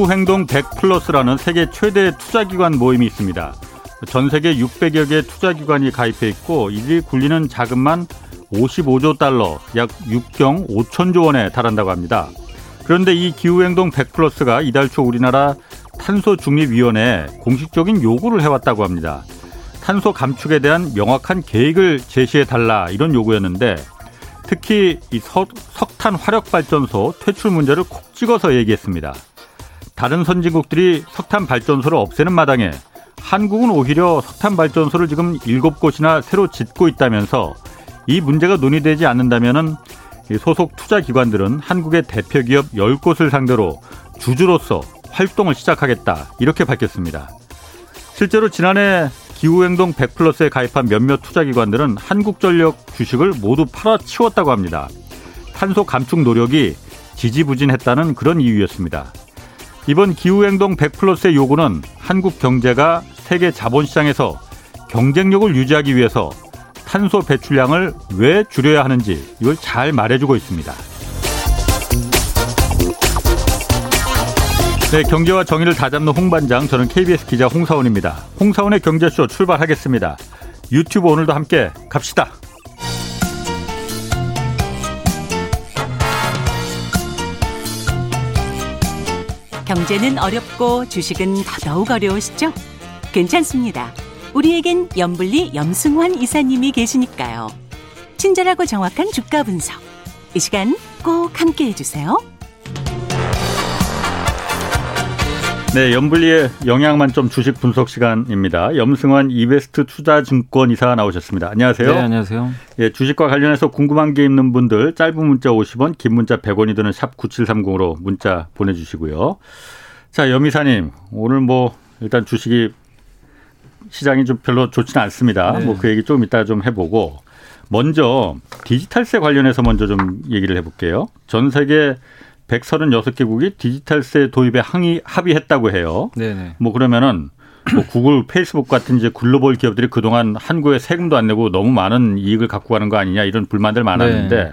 기후행동 100 플러스라는 세계 최대 투자기관 모임이 있습니다. 전 세계 600여 개 투자기관이 가입해 있고 이들이 굴리는 자금만 55조 달러, 약 6경 5천조 원에 달한다고 합니다. 그런데 이 기후행동 100 플러스가 이달 초 우리나라 탄소중립위원회에 공식적인 요구를 해왔다고 합니다. 탄소 감축에 대한 명확한 계획을 제시해 달라 이런 요구였는데 특히 이 석, 석탄 화력 발전소 퇴출 문제를 콕 찍어서 얘기했습니다. 다른 선진국들이 석탄 발전소를 없애는 마당에 한국은 오히려 석탄 발전소를 지금 일곱 곳이나 새로 짓고 있다면서 이 문제가 논의되지 않는다면은 소속 투자 기관들은 한국의 대표 기업 10곳을 상대로 주주로서 활동을 시작하겠다 이렇게 밝혔습니다. 실제로 지난해 기후행동 100플러스에 가입한 몇몇 투자기관들은 한국전력 주식을 모두 팔아치웠다고 합니다. 탄소 감축 노력이 지지부진했다는 그런 이유였습니다. 이번 기후행동 100플러스의 요구는 한국 경제가 세계 자본시장에서 경쟁력을 유지하기 위해서 탄소 배출량을 왜 줄여야 하는지 이걸 잘 말해주고 있습니다. 네, 경제와 정의를 다잡는 홍반장, 저는 KBS 기자 홍사원입니다. 홍사원의 경제쇼 출발하겠습니다. 유튜브 오늘도 함께 갑시다. 경제는 어렵고 주식은 더더욱 어려우시죠? 괜찮습니다. 우리에겐 염블리 염승환 이사님이 계시니까요. 친절하고 정확한 주가 분석. 이 시간 꼭 함께 해주세요. 네, 염블리의 영양만점 주식 분석 시간입니다. 염승환 이베스트 투자증권 이사 나오셨습니다. 안녕하세요. 네, 안녕하세요. 예, 주식과 관련해서 궁금한 게 있는 분들 짧은 문자 50원, 긴 문자 100원이 드는 샵 9730으로 문자 보내 주시고요. 자, 염 이사님, 오늘 뭐 일단 주식이 시장이 좀 별로 좋지는 않습니다. 네. 뭐그 얘기 좀 이따 좀 해보고 먼저 디지털세 관련해서 먼저 좀 얘기를 해볼게요. 전 세계 136개국이 디지털세 도입에 항의 합의했다고 해요. 네네. 뭐 그러면은 뭐 구글, 페이스북 같은 이제 글로벌 기업들이 그동안 한국에 세금도 안 내고 너무 많은 이익을 갖고 가는 거 아니냐 이런 불만들 많았는데 네.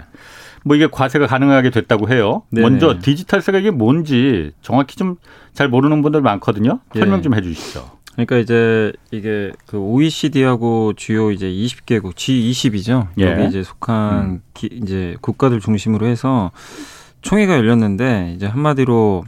뭐 이게 과세가 가능하게 됐다고 해요. 네네. 먼저 디지털세가 이게 뭔지 정확히 좀 잘 모르는 분들 많거든요. 설명 네. 좀해 주시죠. 그러니까 이제 이게 그 OECD하고 주요 이제 20개국 G20이죠. 예. 여기 이제 속한 음. 기, 이제 국가들 중심으로 해서 총회가 열렸는데 이제 한마디로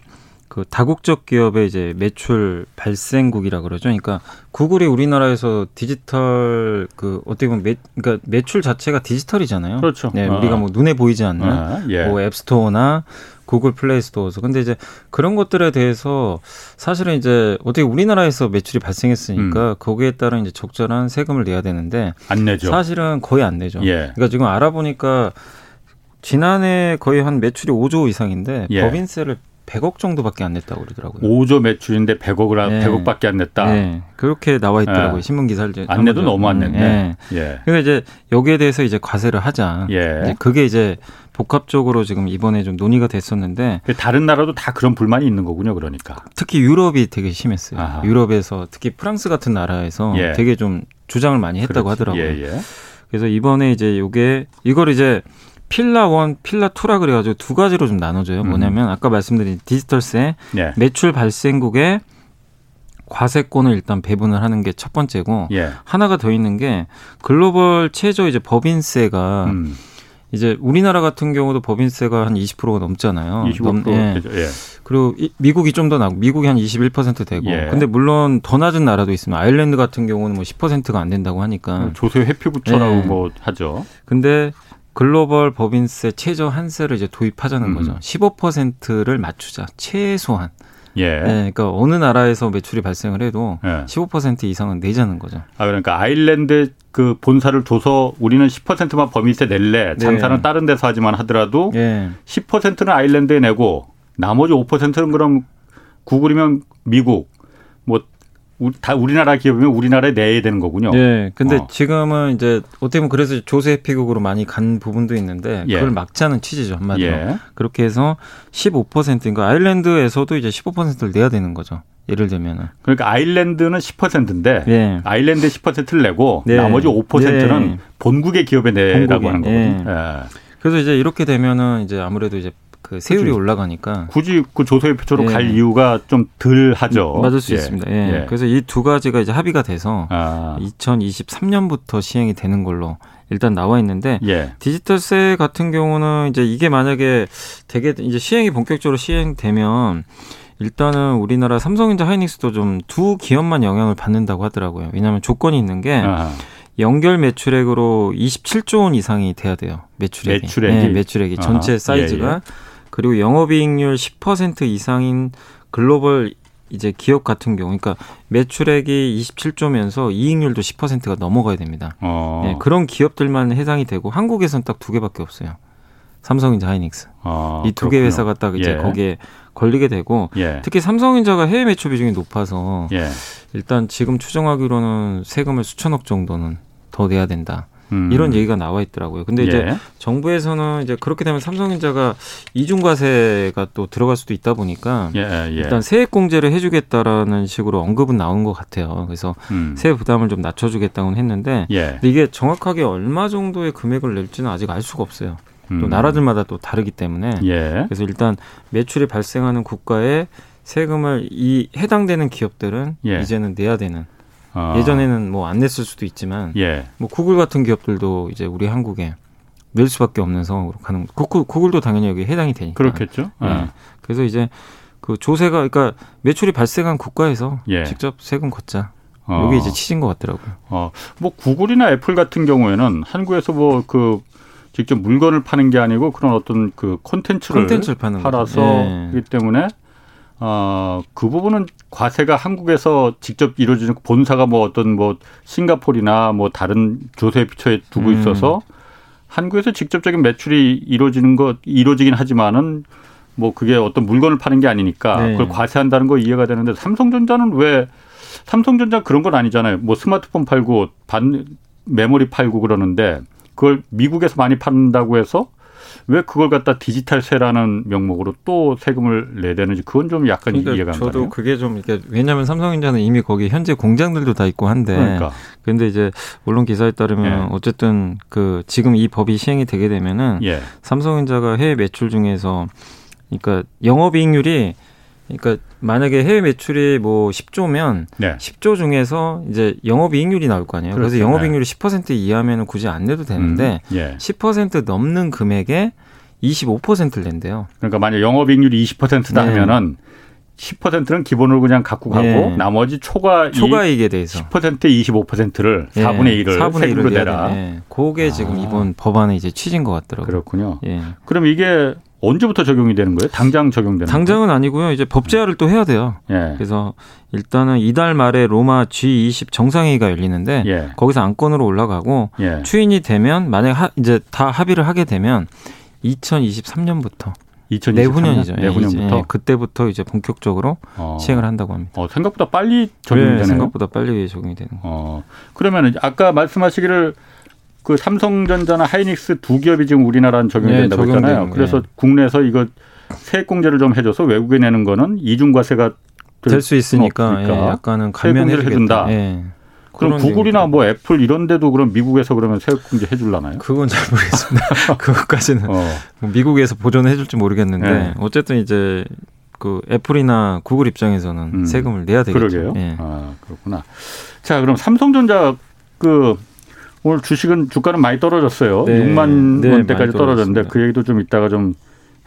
그 다국적 기업의 이제 매출 발생국이라 그러죠. 그러니까 구글이 우리나라에서 디지털 그 어떻게 보면 매 그러니까 매출 자체가 디지털이잖아요. 그렇죠. 네, 우리가 뭐 눈에 보이지 않는 아, 예. 뭐 앱스토어나 구글 플레이 스토어에서 근데 이제 그런 것들에 대해서 사실은 이제 어떻게 우리나라에서 매출이 발생했으니까 음. 거기에 따른 이제 적절한 세금을 내야 되는데 안 내죠. 사실은 거의 안 내죠. 예. 그러니까 지금 알아보니까 지난해 거의 한 매출이 5조 이상인데 예. 법인세를 100억 정도밖에 안 냈다고 그러더라고요. 5조 매출인데 100억을 네. 100억밖에 안 냈다. 네. 그렇게 나와 있더라고요. 네. 신문 기사를 안 내도 너무 안 냈네. 네. 예. 그러니까 이제 여기에 대해서 이제 과세를 하자. 예. 이제 그게 이제 복합적으로 지금 이번에 좀 논의가 됐었는데 다른 나라도 다 그런 불만이 있는 거군요. 그러니까 특히 유럽이 되게 심했어요. 아하. 유럽에서 특히 프랑스 같은 나라에서 예. 되게 좀 주장을 많이 했다고 그렇지. 하더라고요. 예, 예. 그래서 이번에 이제 요게 이걸 이제 필라 원, 필라 투라 그래가지고 두 가지로 좀 나눠져요. 음. 뭐냐면 아까 말씀드린 디지털세 예. 매출 발생국에 과세권을 일단 배분을 하는 게 첫 번째고 예. 하나가 더 있는 게 글로벌 최저 이제 법인세가 음. 이제 우리나라 같은 경우도 법인세가 한 20%가 넘잖아요. 25% 넘, 예. 예. 그리고 이, 미국이 좀 더 나고 미국이 한 21% 되고. 예. 근데 물론 더 낮은 나라도 있으면 아일랜드 같은 경우는 뭐 10%가 안 된다고 하니까. 조세 회피부처라고 예. 뭐 하죠. 근데 글로벌 법인세 최저 한세를 이제 도입하자는 음. 거죠. 15%를 맞추자. 최소한. 예. 네, 그러니까 어느 나라에서 매출이 발생을 해도 예. 15% 이상은 내자는 거죠. 아 그러니까 아일랜드 그 본사를 둬서 우리는 10%만 범위세 낼래. 장사는 네. 다른 데서 하지만 하더라도 예. 10%는 아일랜드에 내고 나머지 5%는 그럼 구글이면 미국 뭐 다 우리나라 기업이면 우리나라에 내야 되는 거군요. 네. 근데 어. 지금은 이제 어떻게 보면 그래서 조세 피국으로 많이 간 부분도 있는데 예. 그걸 막자는 취지죠 한마디로. 예. 그렇게 해서 15%인가 아일랜드에서도 이제 15%를 내야 되는 거죠. 예를 들면은. 그러니까 아일랜드는 10%인데 예. 아일랜드 10%를 내고 네. 나머지 5%는 네. 본국의 기업에 내라고 하는 거거든요. 예. 그래서 이제 이렇게 되면은 이제 아무래도 이제 그 세율이 올라가니까 굳이 그 조세의 표초로 예. 갈 이유가 좀 덜 하죠. 맞을 수 예. 있습니다. 예. 예. 그래서 이 두 가지가 이제 합의가 돼서 아. 2023년부터 시행이 되는 걸로 일단 나와 있는데 예. 디지털세 같은 경우는 이제 이게 만약에 되게 이제 시행이 본격적으로 시행되면 일단은 우리나라 삼성전자 하이닉스도 좀 두 기업만 영향을 받는다고 하더라고요. 왜냐하면 조건이 있는 게 아하. 연결 매출액으로 27조 원 이상이 돼야 돼요. 매출액이. 매출액이, 네, 매출액이 전체 사이즈가 예, 예. 그리고 영업이익률 10% 이상인 글로벌 이제 기업 같은 경우, 그러니까 매출액이 27조면서 이익률도 10%가 넘어가야 됩니다. 어. 네, 그런 기업들만 해당이 되고 한국에선 딱 두 개밖에 없어요. 삼성인자 하이닉스. 아, 이두 개 회사가 딱 이제 예. 거기에 걸리게 되고 예. 특히 삼성인자가 해외 매출 비중이 높아서 예. 일단 지금 추정하기로는 세금을 수천억 정도는 더 내야 된다. 음. 이런 얘기가 나와 있더라고요. 근데 이제 예. 정부에서는 이제 그렇게 되면 삼성전자가 이중과세가 또 들어갈 수도 있다 보니까 예, 예. 일단 세액 공제를 해주겠다라는 식으로 언급은 나온 것 같아요. 그래서 음. 세액 부담을 좀 낮춰주겠다고는 했는데 예. 이게 정확하게 얼마 정도의 금액을 낼지는 아직 알 수가 없어요. 또 음. 나라들마다 또 다르기 때문에 예. 그래서 일단 매출이 발생하는 국가에 세금을 이 해당되는 기업들은 예. 이제는 내야 되는 아. 예전에는 뭐 안 냈을 수도 있지만 예. 뭐 구글 같은 기업들도 이제 우리 한국에 낼 수밖에 없는 상황으로 가는 구글, 구글도 당연히 여기 해당이 되니까 그렇겠죠. 네. 아. 그래서 이제 그 조세가 그러니까 매출이 발생한 국가에서 예. 직접 세금 걷자. 어. 이게 이제 치신 것 같더라고요. 어, 뭐 구글이나 애플 같은 경우에는 한국에서 뭐 그 직접 물건을 파는 게 아니고 그런 어떤 그 콘텐츠를 팔아서이기 예. 때문에 어, 그 부분은 과세가 한국에서 직접 이루어지는 본사가 뭐 어떤 뭐 싱가폴이나 뭐 다른 조세 피처에 두고 음. 있어서 한국에서 직접적인 매출이 이루어지는 것 이루어지긴 하지만은 뭐 그게 어떤 물건을 파는 게 아니니까 네. 그걸 과세한다는 거 이해가 되는데 삼성전자는 왜 삼성전자 그런 건 아니잖아요. 뭐 스마트폰 팔고 반 메모리 팔고 그러는데 그걸 미국에서 많이 판다고 해서 왜 그걸 갖다 디지털세라는 명목으로 또 세금을 내야 되는지 그건 좀 약간 그러니까 이해가 안 가요. 저도 그게 좀 이렇게 왜냐하면 삼성전자는 이미 거기 현재 공장들도 다 있고 한데 그러니까. 근데 이제 물론 기사에 따르면 예. 어쨌든 그 지금 이 법이 시행이 되게 되면은 예. 삼성전자가 해외 매출 중에서 그러니까 영업이익률이 그러니까 만약에 해외 매출이 뭐 10조면 네. 10조 중에서 이제 영업이익률이 나올 거 아니에요. 그렇죠. 그래서 영업이익률이 네. 10% 이하면은 굳이 안 내도 되는데 음. 예. 10% 넘는 금액에 25%를 낸대요. 그러니까 만약 영업이익률이 20%다 네. 하면은 10%는 기본으로 그냥 갖고 가고 네. 나머지 초과 초과이익에 대해서 10%에 25%를 네. 4분의 1을 4분의 1로 내라. 네. 그게 아. 지금 이번 법안에 이제 취진 것 같더라고요. 그렇군요. 예. 그럼 이게 언제부터 적용이 되는 거예요? 당장 적용되는 당장은 거예요? 아니고요. 이제 법제화를 또 해야 돼요. 예. 그래서 일단은 이달 말에 로마 G20 정상회의가 열리는데 예. 거기서 안건으로 올라가고 예. 추인이 되면 만약 하, 이제 다 합의를 하게 되면 2023년부터 2023년? 내후년이죠. 예, 내후년부터 예, 그때부터 이제 본격적으로 어. 시행을 한다고 합니다. 어, 생각보다 빨리 적용이 되네요. 생각보다 빨리 적용이 되는. 어. 그러면 아까 말씀하시기를 그 삼성전자나 하이닉스 두 기업이 지금 우리나라는 적용된다고 네, 했잖아요. 그래서 네. 국내에서 이거 세액 공제를 좀 해줘서 외국에 내는 거는 이중과세가 될 수 있으니까 예, 약간은 감면을 해준다. 예. 그럼 구글이나 뭐 애플 이런 데도 그럼 미국에서 그러면 세액 공제 해줄라나요? 그건 잘 모르겠습니다. 그것까지는 어. 뭐 미국에서 보존해 줄지 모르겠는데 네. 어쨌든 이제 그 애플이나 구글 입장에서는 음. 세금을 내야 되겠죠. 그러게요. 예. 아, 그렇구나. 자, 그럼 삼성전자 그 오늘 주식은 주가는 많이 떨어졌어요. 네. 6만 네, 원대까지 떨어졌는데 그 얘기도 좀 이따가 좀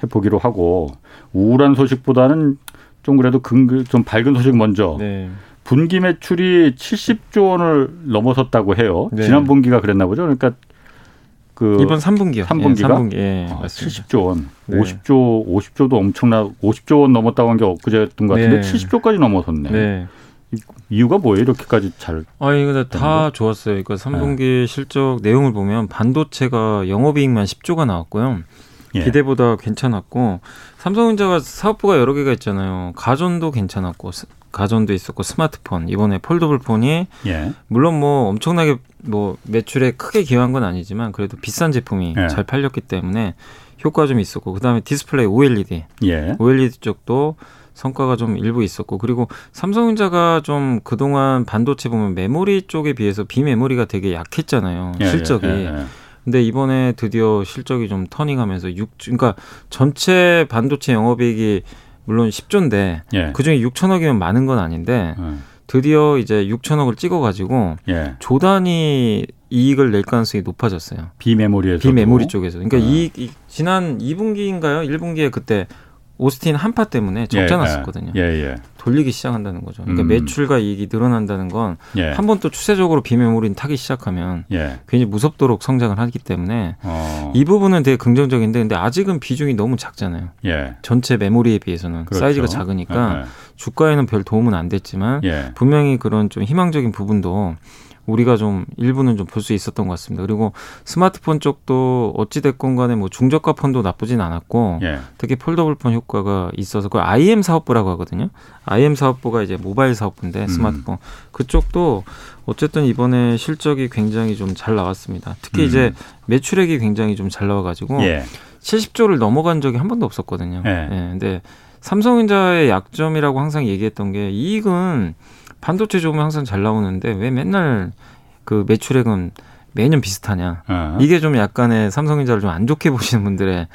해보기로 하고 우울한 소식보다는 좀 그래도 근, 좀 밝은 소식 먼저. 네. 분기 매출이 70조 원을 넘어섰다고 해요. 네. 지난 분기가 그랬나 보죠. 그러니까 그 이번 3분기요. 3분기가 예, 3분기. 예, 아, 70조 원. 네. 50조 50조도 엄청나 50조 원 넘었다고 한 게 엊그제였던 것 같은데 네. 70조까지 넘어섰네. 네. 이유가 뭐예요? 이렇게까지 잘? 아니 근데 다 좋았어요. 그러니까 3분기 네. 실적 내용을 보면 반도체가 영업이익만 10조가 나왔고요. 예. 기대보다 괜찮았고 삼성전자가 사업부가 여러 개가 있잖아요. 가전도 괜찮았고 가전도 있었고 스마트폰 이번에 폴더블 폰이 예. 물론 뭐 엄청나게 뭐 매출에 크게 기여한 건 아니지만 그래도 비싼 제품이 예. 잘 팔렸기 때문에 효과 좀 있었고 그다음에 디스플레이 OLED 예. OLED 쪽도 성과가 좀 일부 있었고 그리고 삼성전자가 좀 그동안 반도체 보면 메모리 쪽에 비해서 비메모리가 되게 약했잖아요. 예, 실적이. 예, 예, 예. 근데 이번에 드디어 실적이 좀 turning하면서 6 그러니까 전체 반도체 영업이익이 물론 10조인데 예. 그중에 6천억이면 많은 건 아닌데 예. 드디어 이제 6천억을 찍어가지고 예. 조단위 이익을 낼 가능성이 높아졌어요. 비메모리에서 비메모리 쪽에서. 그러니까 어. 이익 이, 지난 2분기인가요? 1분기에 그때 오스틴 한파 때문에 적자 예, 났었거든요. 예, 예. 돌리기 시작한다는 거죠. 그러니까 음. 매출과 이익이 늘어난다는 건 한번 예. 또 추세적으로 비메모리는 타기 시작하면 예. 굉장히 무섭도록 성장을 하기 때문에 어. 이 부분은 되게 긍정적인데 근데 아직은 비중이 너무 작잖아요. 예. 전체 메모리에 비해서는 그렇죠. 사이즈가 작으니까 주가에는 별 도움은 안 됐지만 분명히 그런 좀 희망적인 부분도 우리가 좀 일부는 좀 볼 수 있었던 것 같습니다. 그리고 스마트폰 쪽도 어찌 됐건 간에 뭐 중저가 폰도 나쁘진 않았고 예. 특히 폴더블 폰 효과가 있어서 그 IM 사업부라고 하거든요. IM 사업부가 이제 모바일 사업부인데 음. 스마트폰 음. 그쪽도 어쨌든 이번에 실적이 굉장히 좀 잘 나왔습니다. 특히 음. 이제 매출액이 굉장히 좀 잘 나와가지고 예. 70조를 넘어간 적이 한 번도 없었거든요. 예. 예. 근데 삼성전자의 약점이라고 항상 얘기했던 게 이익은 반도체 좋으면 항상 잘 나오는데 왜 맨날 그 매출액은 매년 비슷하냐. 어. 이게 좀 약간의 삼성전자를 좀 안 좋게 보시는 분들의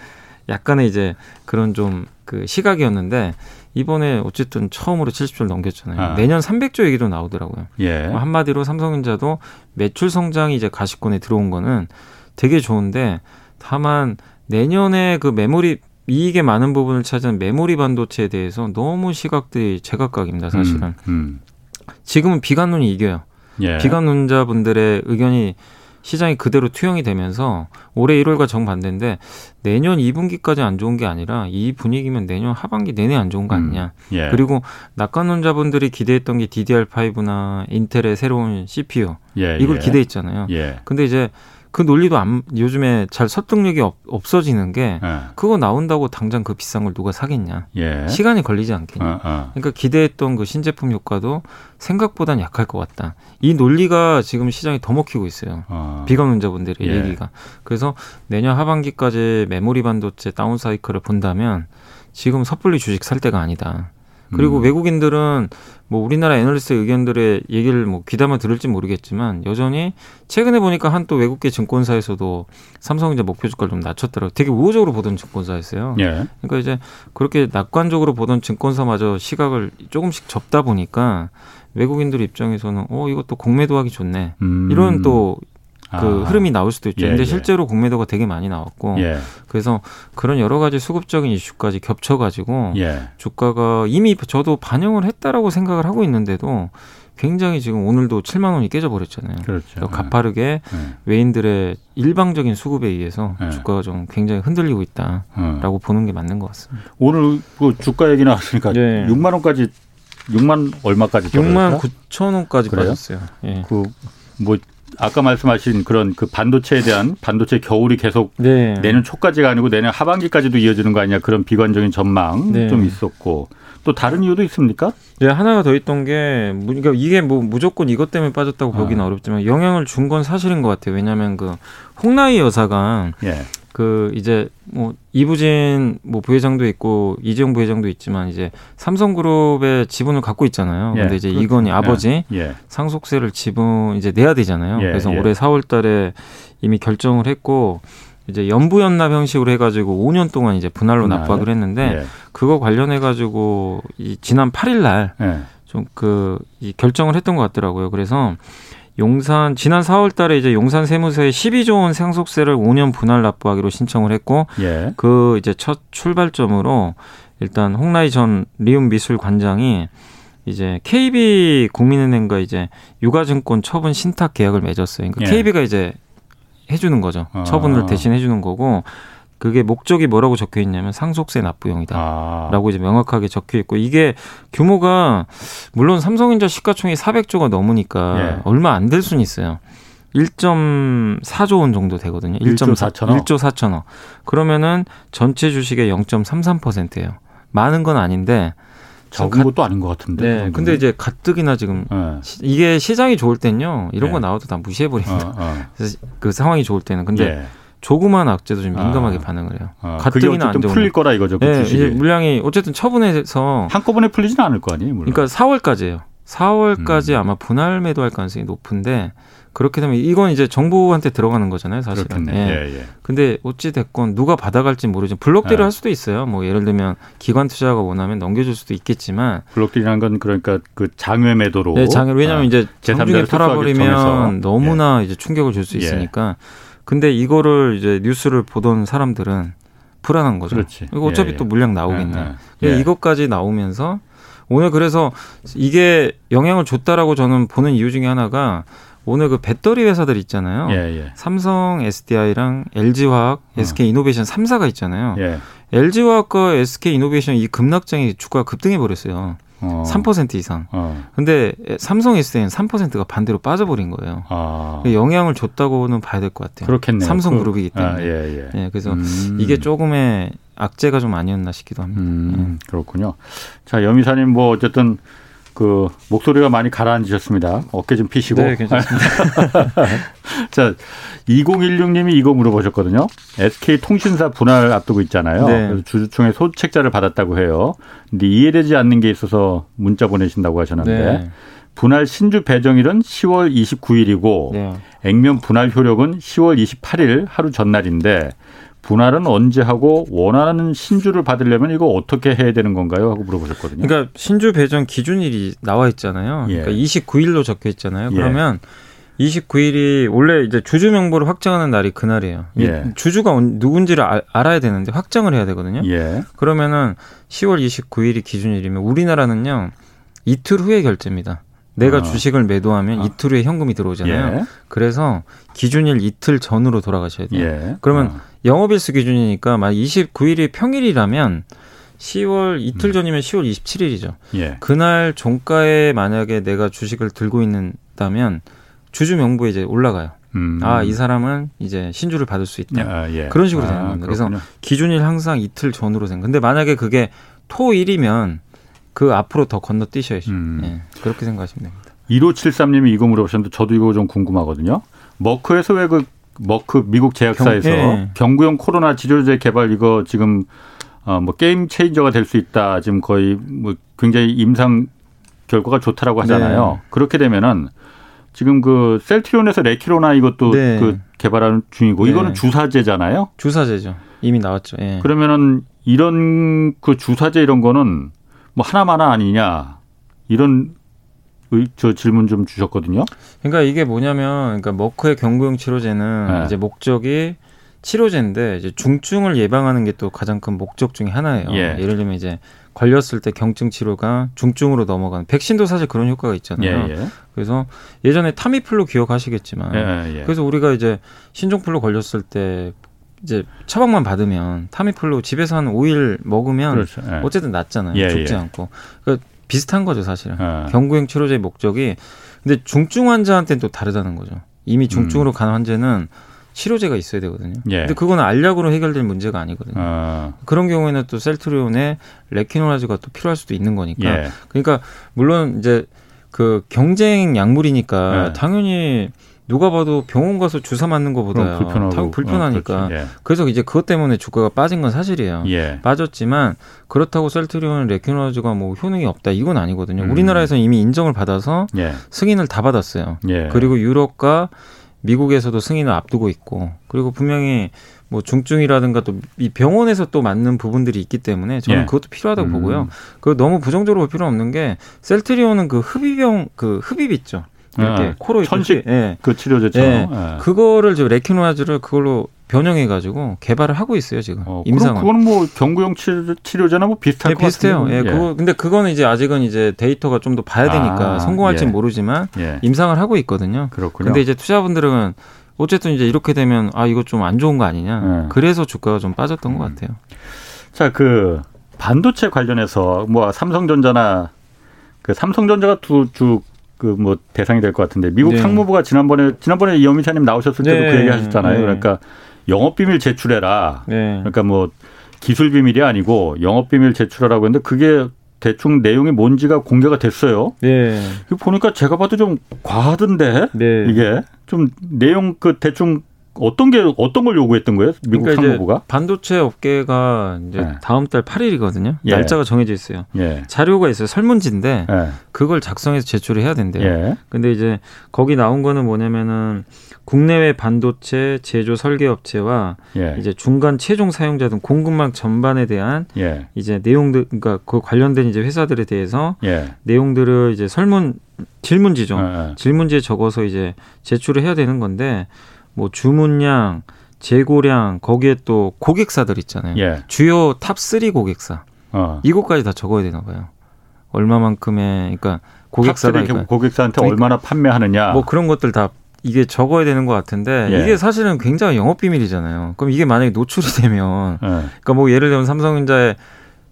약간의 이제 그런 좀 그 시각이었는데 이번에 어쨌든 처음으로 70조를 넘겼잖아요. 아. 내년 300조 얘기도 나오더라고요. 예. 한마디로 삼성전자도 매출 성장이 이제 가시권에 들어온 거는 되게 좋은데 다만 내년에 그 메모리 이익의 많은 부분을 차지한 메모리 반도체에 대해서 너무 시각들이 제각각입니다, 사실은. 음, 음. 지금은 비관론이 이겨요. 예. 비관론자분들의 의견이 시장이 그대로 투영이 되면서 올해 1월과 정반대인데 내년 2분기까지 안 좋은 게 아니라 이 분위기면 내년 하반기 내내 안 좋은 거 음. 아니냐. 음. 예. 그리고 낙관론자분들이 기대했던 게 DDR5나 인텔의 새로운 CPU 예, 이걸 예. 기대했잖아요. 예. 근데 이제 그 논리도 안, 요즘에 잘 설득력이 없, 어지는 게 예. 그거 나온다고 당장 그 비싼 걸 누가 사겠냐. 예. 시간이 걸리지 않겠냐. 어, 어. 그러니까 기대했던 그 신제품 효과도 생각보단 약할 것 같다. 이 논리가 지금 시장이 더 먹히고 있어요. 어. 비관론자분들의 예. 얘기가. 그래서 내년 하반기까지 메모리 반도체 다운 사이클을 본다면 지금 섣불리 주식 살 때가 아니다. 그리고 음. 외국인들은 뭐 우리나라 애널리스트 의견들의 얘기를 뭐 귀담아 들을지 모르겠지만 여전히 최근에 보니까 한 또 외국계 증권사에서도 삼성전자 목표 주가를 좀 낮췄더라고요. 되게 우호적으로 보던 증권사였어요. 예. 그러니까 이제 그렇게 낙관적으로 보던 증권사마저 시각을 조금씩 접다 보니까 외국인들 입장에서는 어 이것도 공매도 하기 좋네. 음. 이런 또 그 아. 흐름이 나올 수도 있죠. 예, 근데 예. 실제로 공매도가 되게 많이 나왔고 예. 그래서 그런 여러 가지 수급적인 이슈까지 겹쳐가지고 예. 주가가 이미 저도 반영을 했다라고 생각을 하고 있는데도 굉장히 지금 오늘도 7만 원이 깨져버렸잖아요. 그렇죠. 가파르게 네. 외인들의 일방적인 수급에 의해서 네. 주가가 좀 굉장히 흔들리고 있다라고 어. 보는 게 맞는 것 같습니다. 오늘 그 주가 얘기 나왔으니까 네. 6만 원까지 6만 얼마까지 6만 9천 원까지 그래요? 빠졌어요. 예. 그뭐 아까 말씀하신 그런 그 반도체에 대한 반도체 겨울이 계속 네. 내년 초까지가 아니고 내년 하반기까지도 이어지는 거 아니냐 그런 비관적인 전망 네. 좀 있었고 또 다른 이유도 있습니까? 네, 하나가 더 있던 게 그러니까 이게 뭐 무조건 이것 때문에 빠졌다고 보기는 어. 어렵지만 영향을 준 건 사실인 것 같아요. 왜냐하면 그 홍나희 여사가 예. 그 이제 뭐 이부진 뭐 부회장도 있고 이재용 부회장도 있지만 이제 삼성그룹의 지분을 갖고 있잖아요. 예, 근데 이제 그렇죠. 이건희 아버지 예, 예. 상속세를 지분 이제 내야 되잖아요. 예, 그래서 예. 올해 4월달에 이미 결정을 했고 이제 연부연납 형식으로 해가지고 5년 동안 이제 분할로 분할. 납부하기로 했는데 예. 그거 관련해가지고 이 지난 8일날 좀그 결정을 했던 것 같더라고요. 그래서 용산 지난 4월 달에 이제 용산 세무서에 12조 원 상속세를 5년 분할 납부하기로 신청을 했고 예. 그 이제 첫 출발점으로 일단 홍라이 전 리움 미술 관장이 이제 KB 국민은행과 이제 유가증권 처분 신탁 계약을 맺었어요. 그러니까 예. KB가 이제 해주는 거죠. 어. 처분을 대신 해주는 거고 그게 목적이 뭐라고 적혀 있냐면 상속세 납부용이다라고 아. 이제 명확하게 적혀 있고 이게 규모가 물론 삼성전자 시가총액 400조가 넘으니까 예. 얼마 안 될 수는 있어요. 1.4조 원 정도 되거든요. 1.4 4천억. 1조 4천억. 그러면은 전체 주식의 0.33%예요. 많은 건 아닌데 적은 것도 아닌 것 같은데. 네. 근데 이제 가뜩이나 지금 네. 시, 이게 시장이 좋을 땐요. 이런 네. 거 나와도 다 무시해 버립니다. 어, 어. 그래서 그 상황이 좋을 때는 근데 예. 조그만 악재도 좀 민감하게 아. 반응을 해요. 아, 가뜩이나 안 좋은. 풀릴 거라 이거죠. 그 네, 이제 물량이 어쨌든 처분해서 한꺼번에 풀리지는 않을 거 아니에요. 물론. 그러니까 4월까지예요. 4월까지 음. 아마 분할 매도할 가능성이 높은데 그렇게 되면 이건 이제 정부한테 들어가는 거잖아요, 사실은. 예. 예, 예. 근데 어찌 됐건 누가 받아갈지 모르지만 블록딜을 예. 할 수도 있어요. 뭐 예를 들면 기관 투자가 원하면 넘겨줄 수도 있겠지만 블록딜이라는 건 그러니까 그 장외 매도로. 네, 장외 왜냐하면 아, 이제 장중에 팔아버리면 너무나 예. 이제 충격을 줄수 예. 있으니까. 근데 이거를 이제 뉴스를 보던 사람들은 불안한 거죠. 그렇지. 이거 어차피 또 물량 나오겠네. 이것까지 나오면서 오늘 그래서 이게 영향을 줬다라고 저는 보는 이유 중에 하나가 오늘 그 배터리 회사들 있잖아요. 예, 예. 삼성, SDI랑 LG화학, 어. SK이노베이션 3사가 있잖아요. 예. LG화학과 SK이노베이션 이 급락장이 주가가 급등해 버렸어요. 어. 3% 이상. 어. 근데 삼성 SDI는 3%가 반대로 빠져버린 거예요. 아. 영향을 줬다고는 봐야 될 것 같아요. 그렇겠네요. 삼성 그룹이기 때문에. 아, 예, 예. 예, 그래서 음. 이게 조금의 악재가 좀 아니었나 싶기도 합니다. 음, 예. 그렇군요. 자, 여미사님 뭐 어쨌든 그 목소리가 많이 가라앉으셨습니다. 어깨 좀 피시고. 네, 괜찮습니다. 자, 2016님이 이거 물어보셨거든요. SK 통신사 분할 앞두고 있잖아요. 네. 주주총회 소책자를 받았다고 해요. 근데 이해되지 않는 게 있어서 문자 보내신다고 하셨는데 네. 분할 신주 배정일은 10월 29일이고 네. 액면 분할 효력은 10월 28일 하루 전날인데 분할은 언제 하고 원하는 신주를 받으려면 이거 어떻게 해야 되는 건가요? 하고 물어보셨거든요. 그러니까 신주 배정 기준일이 나와 있잖아요. 예. 그러니까 29일로 적혀 있잖아요. 예. 그러면 예. 29일이 원래 이제 주주 명부를 확정하는 날이 그날이에요. 예. 주주가 누군지를 아, 알아야 되는데 확정을 해야 되거든요. 예. 그러면은 10월 29일이 기준일이면 우리나라는요 이틀 후에 결제입니다. 내가 어. 주식을 매도하면 어. 이틀 후에 현금이 들어오잖아요. 예. 그래서 기준일 이틀 전으로 돌아가셔야 돼요. 예. 그러면 어. 영업일수 기준이니까 만약 29일이 평일이라면 10월 이틀 음. 전이면 10월 27일이죠. 예. 그날 종가에 만약에 내가 주식을 들고 있는다면 주주 명부에 이제 올라가요. 음. 아, 이 사람은 이제 신주를 받을 수 있다. 아, 예. 그런 식으로 되는 아, 겁니다. 그래서 기준일 항상 이틀 전으로 생각. 근데 만약에 그게 토일이면 그 앞으로 더 건너뛰셔야죠. 음. 예. 그렇게 생각하시면 됩니다. 1573님이 이거 물어보셨는데 저도 이거 좀 궁금하거든요. 머크에서 왜 그 머크 미국 제약사에서 경, 예. 경구용 코로나 치료제 개발 이거 지금 어뭐 게임 체인저가 될 수 있다. 지금 거의 뭐 굉장히 임상 결과가 좋다라고 하잖아요. 네. 그렇게 되면은 지금 그 셀트리온에서 레키로나 이것도 네. 그 개발하는 중이고 네. 이거는 주사제잖아요. 주사제죠. 이미 나왔죠. 예. 그러면은 이런 그 주사제 이런 거는 뭐 하나마나 아니냐 이런 저 질문 좀 주셨거든요. 그러니까 이게 뭐냐면, 그러니까 머크의 경구용 치료제는 네. 이제 목적이 치료제인데 이제 중증을 예방하는 게 또 가장 큰 목적 중의 하나예요. 예. 를 들면 이제 걸렸을 때 경증 치료가 중증으로 넘어가는 백신도 사실 그런 효과가 있잖아요. 예, 예. 그래서 예전에 타미플루 기억하시겠지만 예, 예. 그래서 우리가 이제 신종플루 걸렸을 때 이제 처방만 받으면 타미플루 집에서 한 5일 먹으면 그렇죠. 예. 어쨌든 낫잖아요. 예, 죽지 않고. 그러니까 비슷한 거죠, 사실은. 어. 경구형 치료제의 목적이. 근데 중증 환자한테는 또 다르다는 거죠. 이미 음. 중증으로 음. 간 환자는 치료제가 있어야 되거든요. 예. 근데 그거는 알약으로 해결될 문제가 아니거든요. 어. 그런 경우에는 또 셀트리온의 레키노라즈가 또 필요할 수도 있는 거니까. 예. 그러니까 물론 이제 그 경쟁 약물이니까 예. 당연히 누가 봐도 병원 가서 주사 맞는 것보다 불편하고 불편하니까 어, 예. 그래서 이제 그것 때문에 주가가 빠진 건 사실이에요. 예. 빠졌지만 그렇다고 셀트리온 레키노라즈가 뭐 효능이 없다 이건 아니거든요. 음. 우리나라에서는 이미 인정을 받아서 예. 승인을 다 받았어요. 예. 그리고 유럽과 미국에서도 승인을 앞두고 있고 그리고 분명히 뭐 중증이라든가 또 이 병원에서 또 맞는 부분들이 있기 때문에 저는 예. 그것도 필요하다고 음. 보고요. 그 너무 부정적으로 볼 필요 없는 게 셀트리온은 그 흡입용 그 흡입 있죠. 이렇게 네. 코로 천식 예. 그 치료제처럼 예. 예. 그거를 저 레키노아즈를 그걸로 변형해 가지고 개발을 하고 있어요 지금 어, 임상은. 그럼 그거는 뭐 경구용 치료 제나 뭐 비슷할 예, 것 비슷해요. 같은데. 예, 예, 그거 근데 그거는 이제 아직은 이제 데이터가 좀 더 봐야 되니까 아, 성공할지는 예. 모르지만 예. 임상을 하고 있거든요. 그렇군요. 근데 이제 투자분들은 어쨌든 이제 이렇게 되면 아 이거 좀 안 좋은 거 아니냐. 예. 그래서 주가가 좀 빠졌던 음. 것 같아요. 자, 그 반도체 관련해서 뭐 삼성전자나 그 삼성전자가 두쭉 그 뭐 대상이 될 것 같은데 미국 네. 상무부가 지난번에 지난번에 이영민차님 나오셨을 때도 네. 그 얘기 하셨잖아요. 네. 그러니까 영업 비밀 제출해라. 네. 그러니까 뭐 기술 비밀이 아니고 영업 비밀 제출하라고 했는데 그게 대충 내용이 뭔지가 공개가 됐어요. 네. 보니까 제가 봐도 좀 과하던데 네. 이게 좀 내용 그 대충 어떤 게 어떤 걸 요구했던 거예요? 미국 그러니까 상무부가? 반도체 업계가 이제 네. 다음 달 8일이거든요. 예. 날짜가 정해져 있어요. 예. 자료가 있어요. 설문지인데 예. 그걸 작성해서 제출을 해야 된대요. 예. 근데 이제 거기 나온 거는 뭐냐면은 국내외 반도체 제조 설계 업체와 예. 이제 중간 최종 사용자 등 공급망 전반에 대한 예. 이제 내용들 그러니까 그 관련된 이제 회사들에 대해서 내용들을 이제 설문 질문지죠. 질문지에 적어서 이제 제출을 해야 되는 건데 뭐 주문량, 재고량, 거기에 또 고객사들 있잖아요. 예. 주요 top3 고객사. 어. 이것까지 다 적어야 되나 봐요. 얼마만큼의 그러니까 고객사가 top3 고객사한테 그러니까 얼마나 판매하느냐. 뭐 그런 것들 다 이게 적어야 되는 것 같은데 예. 이게 사실은 굉장히 영업 비밀이잖아요. 그럼 이게 만약에 노출이 되면 예. 그러니까 뭐 예를 들면 삼성전자의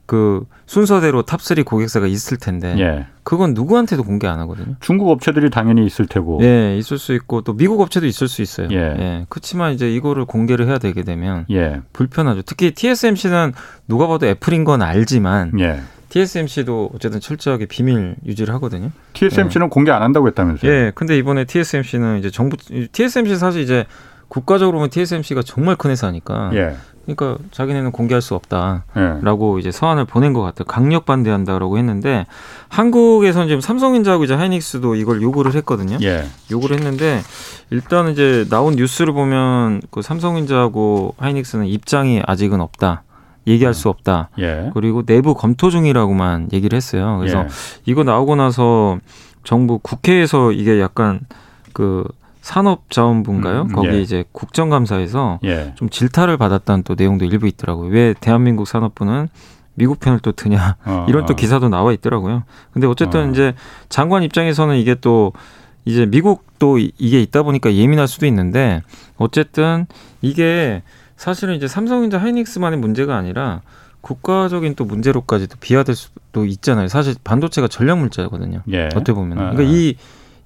그 순서대로 top3 고객사가 있을 텐데 예. 그건 누구한테도 공개 안 하거든요. 중국 업체들이 당연히 있을 테고. 예, 있을 수 있고 또 미국 업체도 있을 수 있어요. 예. 예. 그렇지만 이제 이거를 공개를 해야 되게 되면 예. 불편하죠. 특히 TSMC는 누가 봐도 애플인 건 알지만 예. TSMC도 어쨌든 철저하게 비밀 유지를 하거든요. TSMC는 예. 공개 안 한다고 했다면서요? 예. 근데 이번에 TSMC는 이제 정부 TSMC 사실 이제 국가적으로 보면 TSMC가 정말 큰 회사니까 예. 그러니까 자기네는 공개할 수 없다라고 네. 이제 서한을 보낸 것 같아요. 강력 반대한다라고 했는데 한국에서는 지금 삼성전자하고 이제 하이닉스도 이걸 요구를 했거든요. 예. 요구를 했는데 일단 이제 나온 뉴스를 보면 그 삼성전자하고 하이닉스는 입장이 아직은 없다. 얘기할 수 없다. 예. 그리고 내부 검토 중이라고만 얘기를 했어요. 그래서 예. 이거 나오고 나서 정부 국회에서 이게 약간 그 산업자원부인가요? 음, 거기 예. 이제 국정감사에서 예. 좀 질타를 받았다는 또 내용도 일부 있더라고요. 왜 대한민국 산업부는 미국 편을 또 드냐 어, 이런 또 어. 기사도 나와 있더라고요. 근데 어쨌든 어. 이제 장관 입장에서는 이게 또 이제 미국도 이게 있다 보니까 예민할 수도 있는데 어쨌든 이게 사실은 이제 삼성전자 하이닉스만의 문제가 아니라 국가적인 또 문제로까지도 비화될 수도 있잖아요. 사실 반도체가 전략 물자거든요. 예. 어떻게 보면. 어, 그러니까 어. 이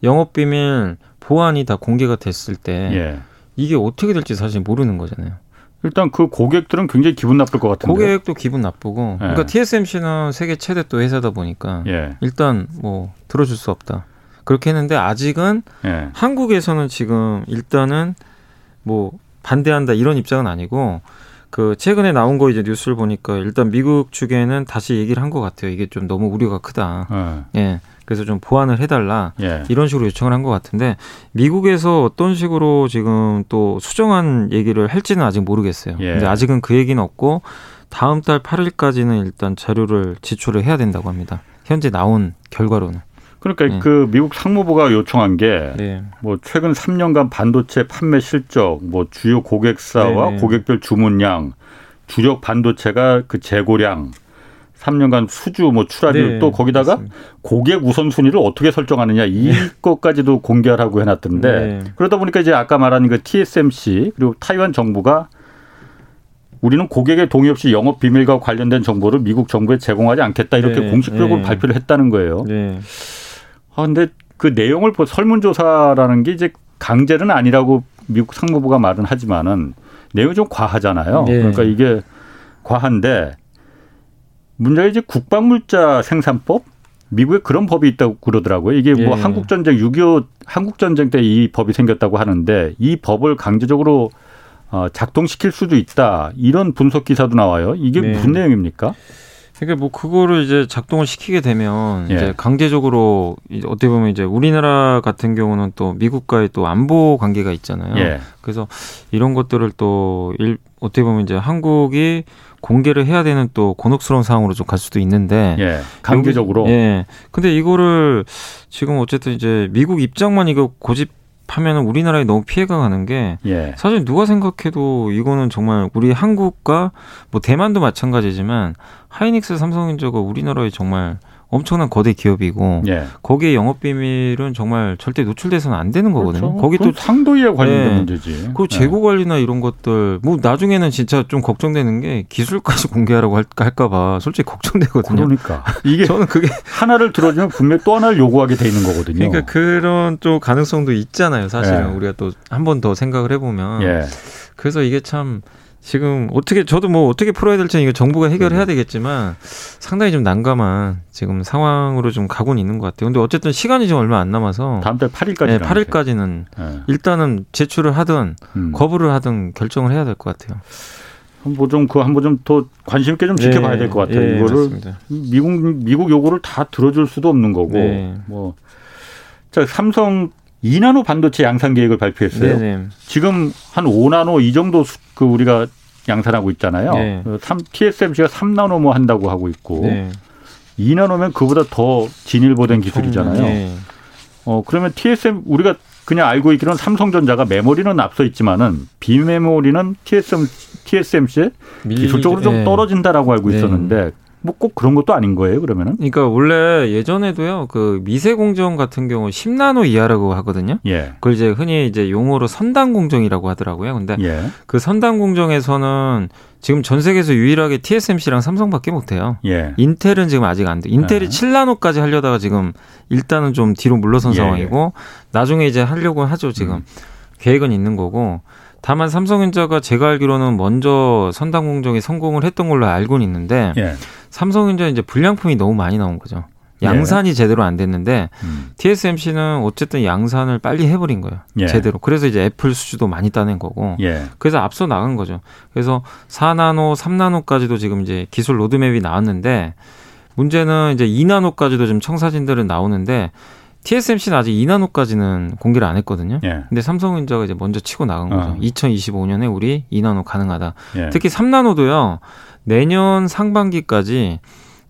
영업 비밀 보안이 다 공개가 됐을 때 예. 이게 어떻게 될지 사실 모르는 거잖아요. 일단 그 고객들은 굉장히 기분 나쁠 것 같은데. 고객도 기분 나쁘고. 예. 그러니까 TSMC는 세계 최대 또 회사다 보니까 예. 일단 뭐 들어줄 수 없다. 그렇게 했는데 아직은 예. 한국에서는 지금 일단은 뭐 반대한다 이런 입장은 아니고 그 최근에 나온 거 이제 뉴스를 보니까 일단 미국 측에는 다시 얘기를 한 것 같아요. 이게 좀 너무 우려가 크다. 예. 예. 그래서 좀 보완을 해달라 예. 이런 식으로 요청을 한 것 같은데 미국에서 어떤 식으로 지금 또 수정한 얘기를 할지는 아직 모르겠어요. 예. 근데 아직은 그 얘기는 없고 다음 달 8일까지는 일단 자료를 지출을 해야 된다고 합니다. 현재 나온 결과로는. 그러니까 네. 그 미국 상무부가 요청한 게뭐 네. 최근 3년간 반도체 판매 실적, 뭐 주요 고객사와 네. 고객별 주문량, 주력 반도체가 그 재고량 3년간 수주 뭐 출하율 네, 또 거기다가 맞습니다. 고객 우선순위를 어떻게 설정하느냐 이것까지도 네. 공개하라고 해놨던데 네. 그러다 보니까 이제 아까 말한 그 TSMC 그리고 타이완 정부가 우리는 고객의 동의 없이 영업 비밀과 관련된 정보를 미국 정부에 제공하지 않겠다 이렇게 네. 공식적으로 네. 발표를 했다는 거예요. 네. 아 근데 그 내용을 설문조사라는 게 이제 강제는 아니라고 미국 상무부가 말은 하지만은 내용이 좀 과하잖아요. 그러니까 이게 과한데 문제가 이제 국방물자 생산법 미국에 그런 법이 있다고 그러더라고요. 이게 뭐 예. 한국 전쟁 6.25 한국 전쟁 때 이 법이 생겼다고 하는데 이 법을 강제적으로 어, 작동시킬 수도 있다. 이런 분석 기사도 나와요. 이게 네. 무슨 내용입니까? 그러니까 뭐 그거를 이제 작동을 시키게 되면 예. 이제 강제적으로 이제 어떻게 보면 이제 우리나라 같은 경우는 또 미국과의 또 안보 관계가 있잖아요. 예. 그래서 이런 것들을 또 일, 어떻게 보면 이제 한국이 공개를 해야 되는 또 곤혹스러운 상황으로 좀 갈 수도 있는데 예, 강제적으로 예. 근데 이거를 지금 어쨌든 이제 미국 입장만 이거 고집 하면은 우리나라에 너무 피해가 가는 게 예. 사실 누가 생각해도 이거는 정말 우리 한국과 뭐 대만도 마찬가지지만 하이닉스 삼성전자가 우리나라에 정말 엄청난 거대 기업이고 예. 거기에 영업 비밀은 정말 절대 노출돼서는 안 되는 거거든요. 그렇죠. 거기 또 상도에 관련된 네. 문제지. 그 재고 관리나 이런 것들 뭐 나중에는 진짜 좀 걱정되는 게 기술까지 공개하라고 할까 봐 솔직히 걱정되거든요. 그러니까 이게 저는 그게 하나를 들어주면 분명 또 하나를 요구하게 돼 있는 거거든요. 그러니까 그런 또 가능성도 있잖아요. 사실은 예. 우리가 또 한 번 더 생각을 해보면 예. 그래서 이게 참 지금 어떻게 저도 뭐 어떻게 풀어야 될지 이거 정부가 해결해야 음. 되겠지만 상당히 좀 난감한 지금 상황으로 좀 가고는 있는 것 같아요. 근데 어쨌든 시간이 좀 얼마 안 남아서 다음 달 8일까지 네, 8일까지는 네. 일단은 제출을 하든 음. 거부를 하든 결정을 해야 될 것 같아요. 한번 좀 그 한번 좀 더 관심 있게 좀 지켜봐야 될 것 같아요. 네, 이거를 맞습니다. 미국 미국 요구를 다 들어줄 수도 없는 거고 네. 뭐. 자 삼성 2나노 반도체 양산 계획을 발표했어요. 네네. 지금 한 5나노 이 정도 그 우리가 양산하고 있잖아요. 네. 3, TSMC가 3나노 뭐 한다고 하고 있고 네. 2나노면 그보다 더 진일보된 기술이잖아요. 네. 어 그러면 TSM 우리가 그냥 알고 있기로는 삼성전자가 메모리는 앞서 있지만은 비메모리는 TSM TSMC 기술적으로 좀 네. 떨어진다라고 알고 네. 있었는데 뭐 꼭 그런 것도 아닌 거예요, 그러면은? 그러니까 원래 예전에도요, 그 미세 공정 같은 경우 10나노 이하라고 하거든요. 예. 그걸 이제 흔히 이제 용어로 선단 공정이라고 하더라고요. 근데 예. 그 선단 공정에서는 지금 전 세계에서 유일하게 TSMC랑 삼성밖에 못 해요. 예. 인텔은 지금 아직 안 돼. 인텔이 예. 7나노까지 하려다가 지금 일단은 좀 뒤로 물러선 예. 상황이고 나중에 이제 하려고 하죠, 지금. 음. 계획은 있는 거고. 다만 삼성전자가 제가 알기로는 먼저 선단 공정에 성공을 했던 걸로 알고는 있는데 예. 삼성전자 이제 불량품이 너무 많이 나온 거죠. 양산이 예. 제대로 안 됐는데 음. TSMC는 어쨌든 양산을 빨리 해버린 거예요. 예. 제대로. 그래서 이제 애플 수주도 많이 따낸 거고. 예. 그래서 앞서 나간 거죠. 그래서 4나노, 3나노까지도 지금 이제 기술 로드맵이 나왔는데 문제는 이제 2나노까지도 지금 청사진들은 나오는데 TSMC는 아직 2나노까지는 공개를 안 했거든요. 예. 근데 삼성전자가 이제 먼저 치고 나간 거죠. 어. 2025년에 우리 2나노 가능하다. 예. 특히 3나노도요. 내년 상반기까지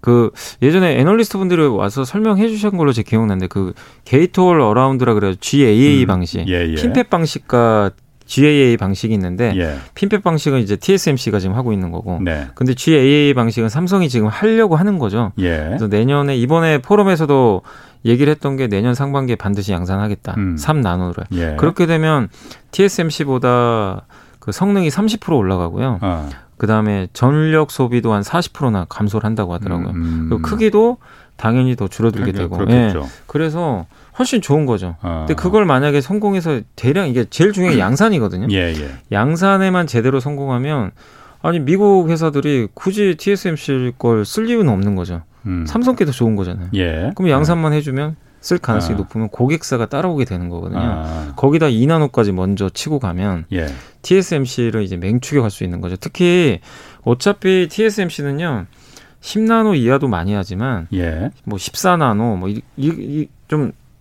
그 예전에 애널리스트 분들이 와서 설명해 주신 걸로 제 기억나는데 그 gate all around라 그래요. GAA 음. 방식. 예, 예. FinFET 방식과 GAA 방식이 있는데 예. FinFET 방식은 이제 TSMC가 지금 하고 있는 거고. 네. 근데 GAA 방식은 삼성이 지금 하려고 하는 거죠. 예. 그래서 내년에 이번에 포럼에서도 얘기를 했던 게 내년 상반기에 반드시 양산하겠다. 음. 3나노를. 예. 그렇게 되면 TSMC보다 그 성능이 30% 올라가고요. 어. 그다음에 전력 소비도 한 40%나 감소를 한다고 하더라고요. 음. 그 크기도 당연히 더 줄어들게 되고. 예. 그래서 훨씬 좋은 거죠. 어. 근데 그걸 만약에 성공해서 대량 이게 제일 중요한 게 양산이거든요. 예, 예. 양산에만 제대로 성공하면 아니 미국 회사들이 굳이 TSMC 걸 쓸 이유는 없는 거죠. 음. 삼성께 더 좋은 거잖아요. 예. 그럼 양산만 해주면 쓸 가능성이 아. 높으면 고객사가 따라오게 되는 거거든요. 아. 거기다 2나노까지 먼저 치고 가면 예. TSMC를 이제 맹추격할 수 있는 거죠. 특히 어차피 TSMC는요. 10나노 이하도 많이 하지만 예. 뭐 14나노 뭐이좀 이,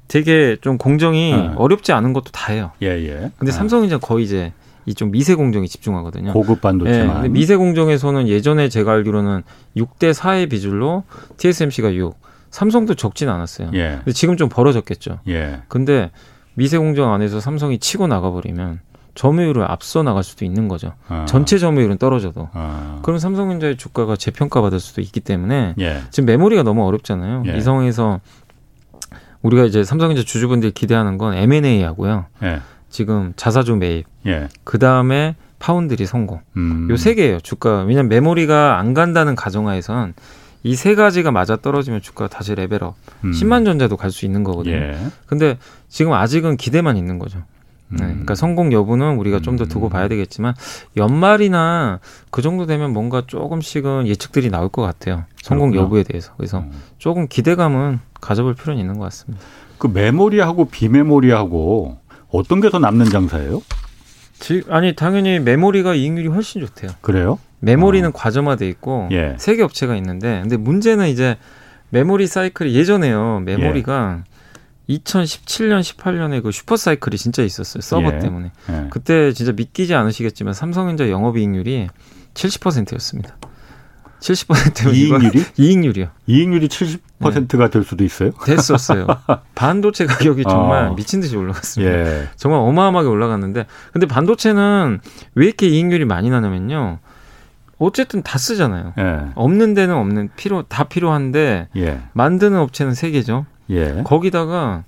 되게 좀 공정이 어. 렵지 않은 것도 다 해요. 예, 예. 근데 아. 삼성은 이제 거의 이제 이 좀 미세 공정에 집중하거든요. 고급 반도체만. 네, 미세 공정에서는 예전에 제가 알기로는 6대 4의 비율로 TSMC가 6, 삼성도 적진 않았어요. 예. 근데 지금 좀 벌어졌겠죠. 예. 근데 미세 공정 안에서 삼성이 치고 나가버리면 점유율을 앞서 나갈 수도 있는 거죠. 아. 전체 점유율은 떨어져도. 아. 그럼 삼성전자의 주가가 재평가받을 수도 있기 때문에 예. 지금 메모리가 너무 어렵잖아요. 예. 이 상황에서 우리가 이제 삼성전자 주주분들이 기대하는 건 M&A 하고요. 예. 지금 자사주 매입, 예. 그 다음에 파운드리 성공. 음. 요세 개예요 주가. 왜냐면 메모리가 안 간다는 가정하에선 이 세 가지가 맞아 떨어지면 주가가 다시 level up. 음. 10만 전자도 갈 수 있는 거거든요. 예. 근데 지금 아직은 기대만 있는 거죠. 네, 음. 그러니까 성공 여부는 우리가 좀더 두고 음. 봐야 되겠지만 연말이나 그 정도 되면 뭔가 조금씩은 예측들이 나올 것 같아요. 성공 그렇구나. 여부에 대해서. 그래서 음. 조금 기대감은 가져볼 필요는 있는 것 같습니다. 그 메모리하고 비메모리하고 어떤 게 더 남는 장사예요? 지, 아니 당연히 메모리가 이익률이 훨씬 좋대요. 그래요? 메모리는 어. 과점화돼 있고 예. 세개 업체가 있는데 근데 문제는 이제 메모리 사이클이 예전에요. 메모리가 예. 2017년 18년에 그 슈퍼 사이클이 진짜 있었어요. 서버 예. 때문에. 예. 그때 진짜 믿기지 않으시겠지만 삼성전자 영업이익률이 70%였습니다. 70%면 이익률이? 이익률이요. 이익률이 70%가 네. 될 수도 있어요? 됐었어요. 반도체 가격이 정말 어. 미친 듯이 올라갔습니다. 예. 정말 어마어마하게 올라갔는데 근데 반도체는 왜 이렇게 이익률이 많이 나냐면요. 어쨌든 다 쓰잖아요. 예. 없는 데는 없는 필요 다 필요한데 예. 만드는 업체는 세 개죠. 예. 거기다가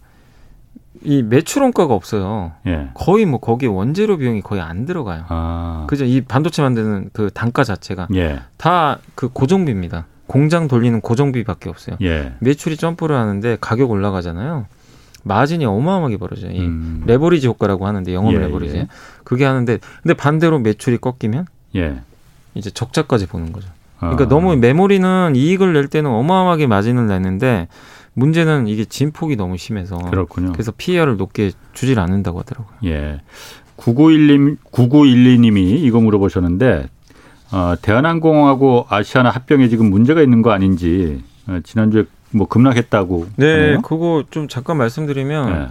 이 매출 원가가 없어요. 예. 거의 뭐 거기에 원재료 비용이 거의 안 들어가요. 아. 그죠? 이 반도체 만드는 그 단가 자체가 예. 다그 고정비입니다. 공장 돌리는 고정비밖에 없어요. 예. 매출이 점프를 하는데 가격 올라가잖아요. 마진이 어마어마하게 벌어져요. 이 음. 레버리지 효과라고 하는데 영업 예, 레버리지. 예. 그게 하는데 근데 반대로 매출이 꺾이면 예. 이제 적자까지 보는 거죠. 그러니까 아. 너무 메모리는 이익을 낼 때는 어마어마하게 마진을 내는데 문제는 이게 진폭이 너무 심해서 그렇군요. 그래서 PER을 높게 주질 않는다고 하더라고요. 예. 9912, 9912님이 이거 물어보셨는데 어, 대한항공하고 아시아나 합병에 지금 문제가 있는 거 아닌지 어, 지난주에 뭐 급락했다고. 네, 하네요? 그거 좀 잠깐 말씀드리면 네.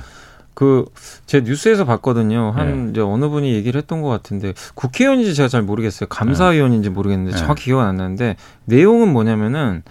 그제 뉴스에서 봤거든요. 한 네. 이제 어느 분이 얘기를 했던 것 같은데 국회의원인지 제가 잘 모르겠어요. 감사위원인지 모르겠는데 네. 정확히 기억 안 나는데 내용은 뭐냐면은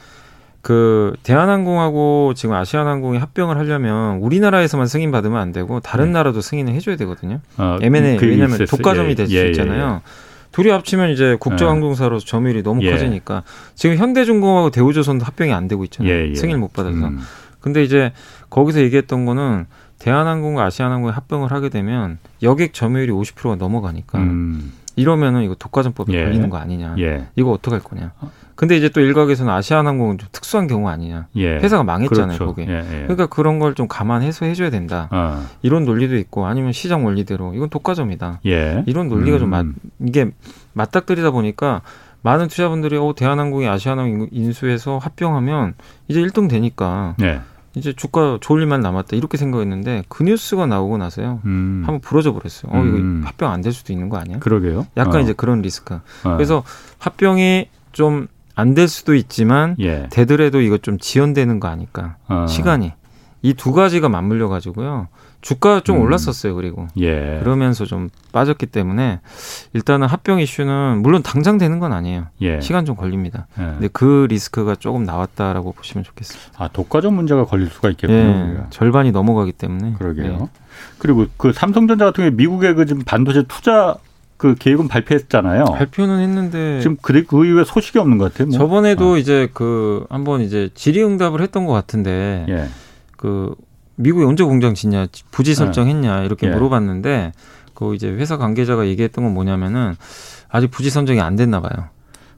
그 대한항공하고 지금 아시아나항공이 합병을 하려면 우리나라에서만 승인 받으면 안 되고 다른 네. 나라도 승인을 해줘야 되거든요. 어, M&A 그 왜냐하면 독과점이 예, 될수 예, 있잖아요. 예, 둘이 합치면 이제 국제항공사로서 점유율이 너무 예. 커지니까 지금 현대중공하고 대우조선도 합병이 안 되고 있잖아요. 예, 예. 승인을 못 받아서. 음. 근데 이제 거기서 얘기했던 거는 대한항공과 아시아나항공이 합병을 하게 되면 여객 점유율이 50%가 넘어가니까 음. 이러면은 이거 독과점법에 예. 걸리는 거 아니냐. 예. 이거 어떻게 할 거냐. 근데 이제 또 일각에서는 아시아나항공은 좀 특수한 경우 아니냐. 예. 회사가 망했잖아요, 그렇죠. 거기. 예, 예. 그러니까 그런 걸 좀 감안해서 해줘야 된다. 어. 이런 논리도 있고 아니면 시장 원리대로 이건 독과점이다. 예. 이런 논리가 음. 좀 맞, 이게 맞닥뜨리다 보니까 많은 투자분들이 어 대한항공이 아시아나항공 인수해서 합병하면 이제 1등 되니까. 예. 이제 주가 좋을 일만 남았다 이렇게 생각했는데 그 뉴스가 나오고 나서요 음. 한번 부러져 버렸어요. 어 이거 음. 합병 안 될 수도 있는 거 아니야? 그러게요. 약간 어. 이제 그런 리스크. 어. 그래서 합병이 좀 안 될 수도 있지만 예. 되더라도 이거 좀 지연되는 거 아닐까? 어. 시간이 이 두 가지가 맞물려 가지고요. 주가 좀 음. 올랐었어요. 그리고 예. 그러면서 좀 빠졌기 때문에 일단은 합병 이슈는 물론 당장 되는 건 아니에요. 예. 시간 좀 걸립니다. 예. 근데 그 리스크가 조금 나왔다라고 보시면 좋겠습니다. 아 독과점 문제가 걸릴 수가 있겠군요. 예. 절반이 넘어가기 때문에. 그러게요. 예. 그리고 그 삼성전자 같은 경우 미국의 그 지금 반도체 투자 그 계획은 발표했잖아요. 발표는 했는데 지금 그, 그 이후에 소식이 없는 것 같아요. 뭐. 저번에도 어. 이제 그 한번 이제 질의응답을 했던 것 같은데 예. 그 미국에 언제 공장 짓냐, 부지 네. 설정했냐 이렇게 예. 물어봤는데 그 이제 회사 관계자가 얘기했던 건 뭐냐면은 아직 부지 선정이 안 됐나 봐요.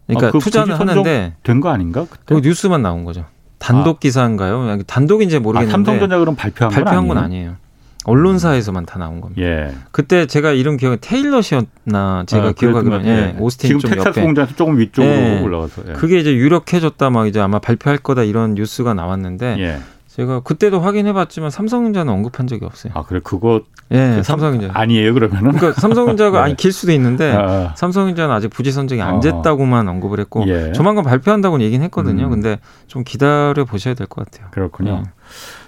그러니까 아, 그 투자는 하는데 된 거 아닌가? 그때? 그 뉴스만 나온 거죠. 단독 아. 기사인가요? 단독인지 모르겠는데 아, 삼성전자 그럼 발표한, 발표한 건, 아니에요? 건 아니에요. 언론사에서만 다 나온 겁니다. 예. 그때 제가 이런 기억은 테일러시였나 제가 아, 기억하기로는 예. 예. 오스틴 지금 좀 텍사스 공장에서 조금 위쪽으로 예. 올라가서 예. 그게 이제 유력해졌다 막 이제 아마 발표할 거다 이런 뉴스가 나왔는데 예. 제가 그때도 확인해봤지만 삼성전자는 언급한 적이 없어요. 아 그래 그거 예 그 삼성전자 아니에요 그러면은 그러니까 삼성전자가 네. 아니 길 수도 있는데 아, 아. 삼성전자는 아직 부지 선정이 안 어. 됐다고만 어. 언급을 했고 예. 조만간 발표한다고는 얘기는 했거든요. 음. 근데 좀 기다려 보셔야 될 것 같아요. 그렇군요. 예.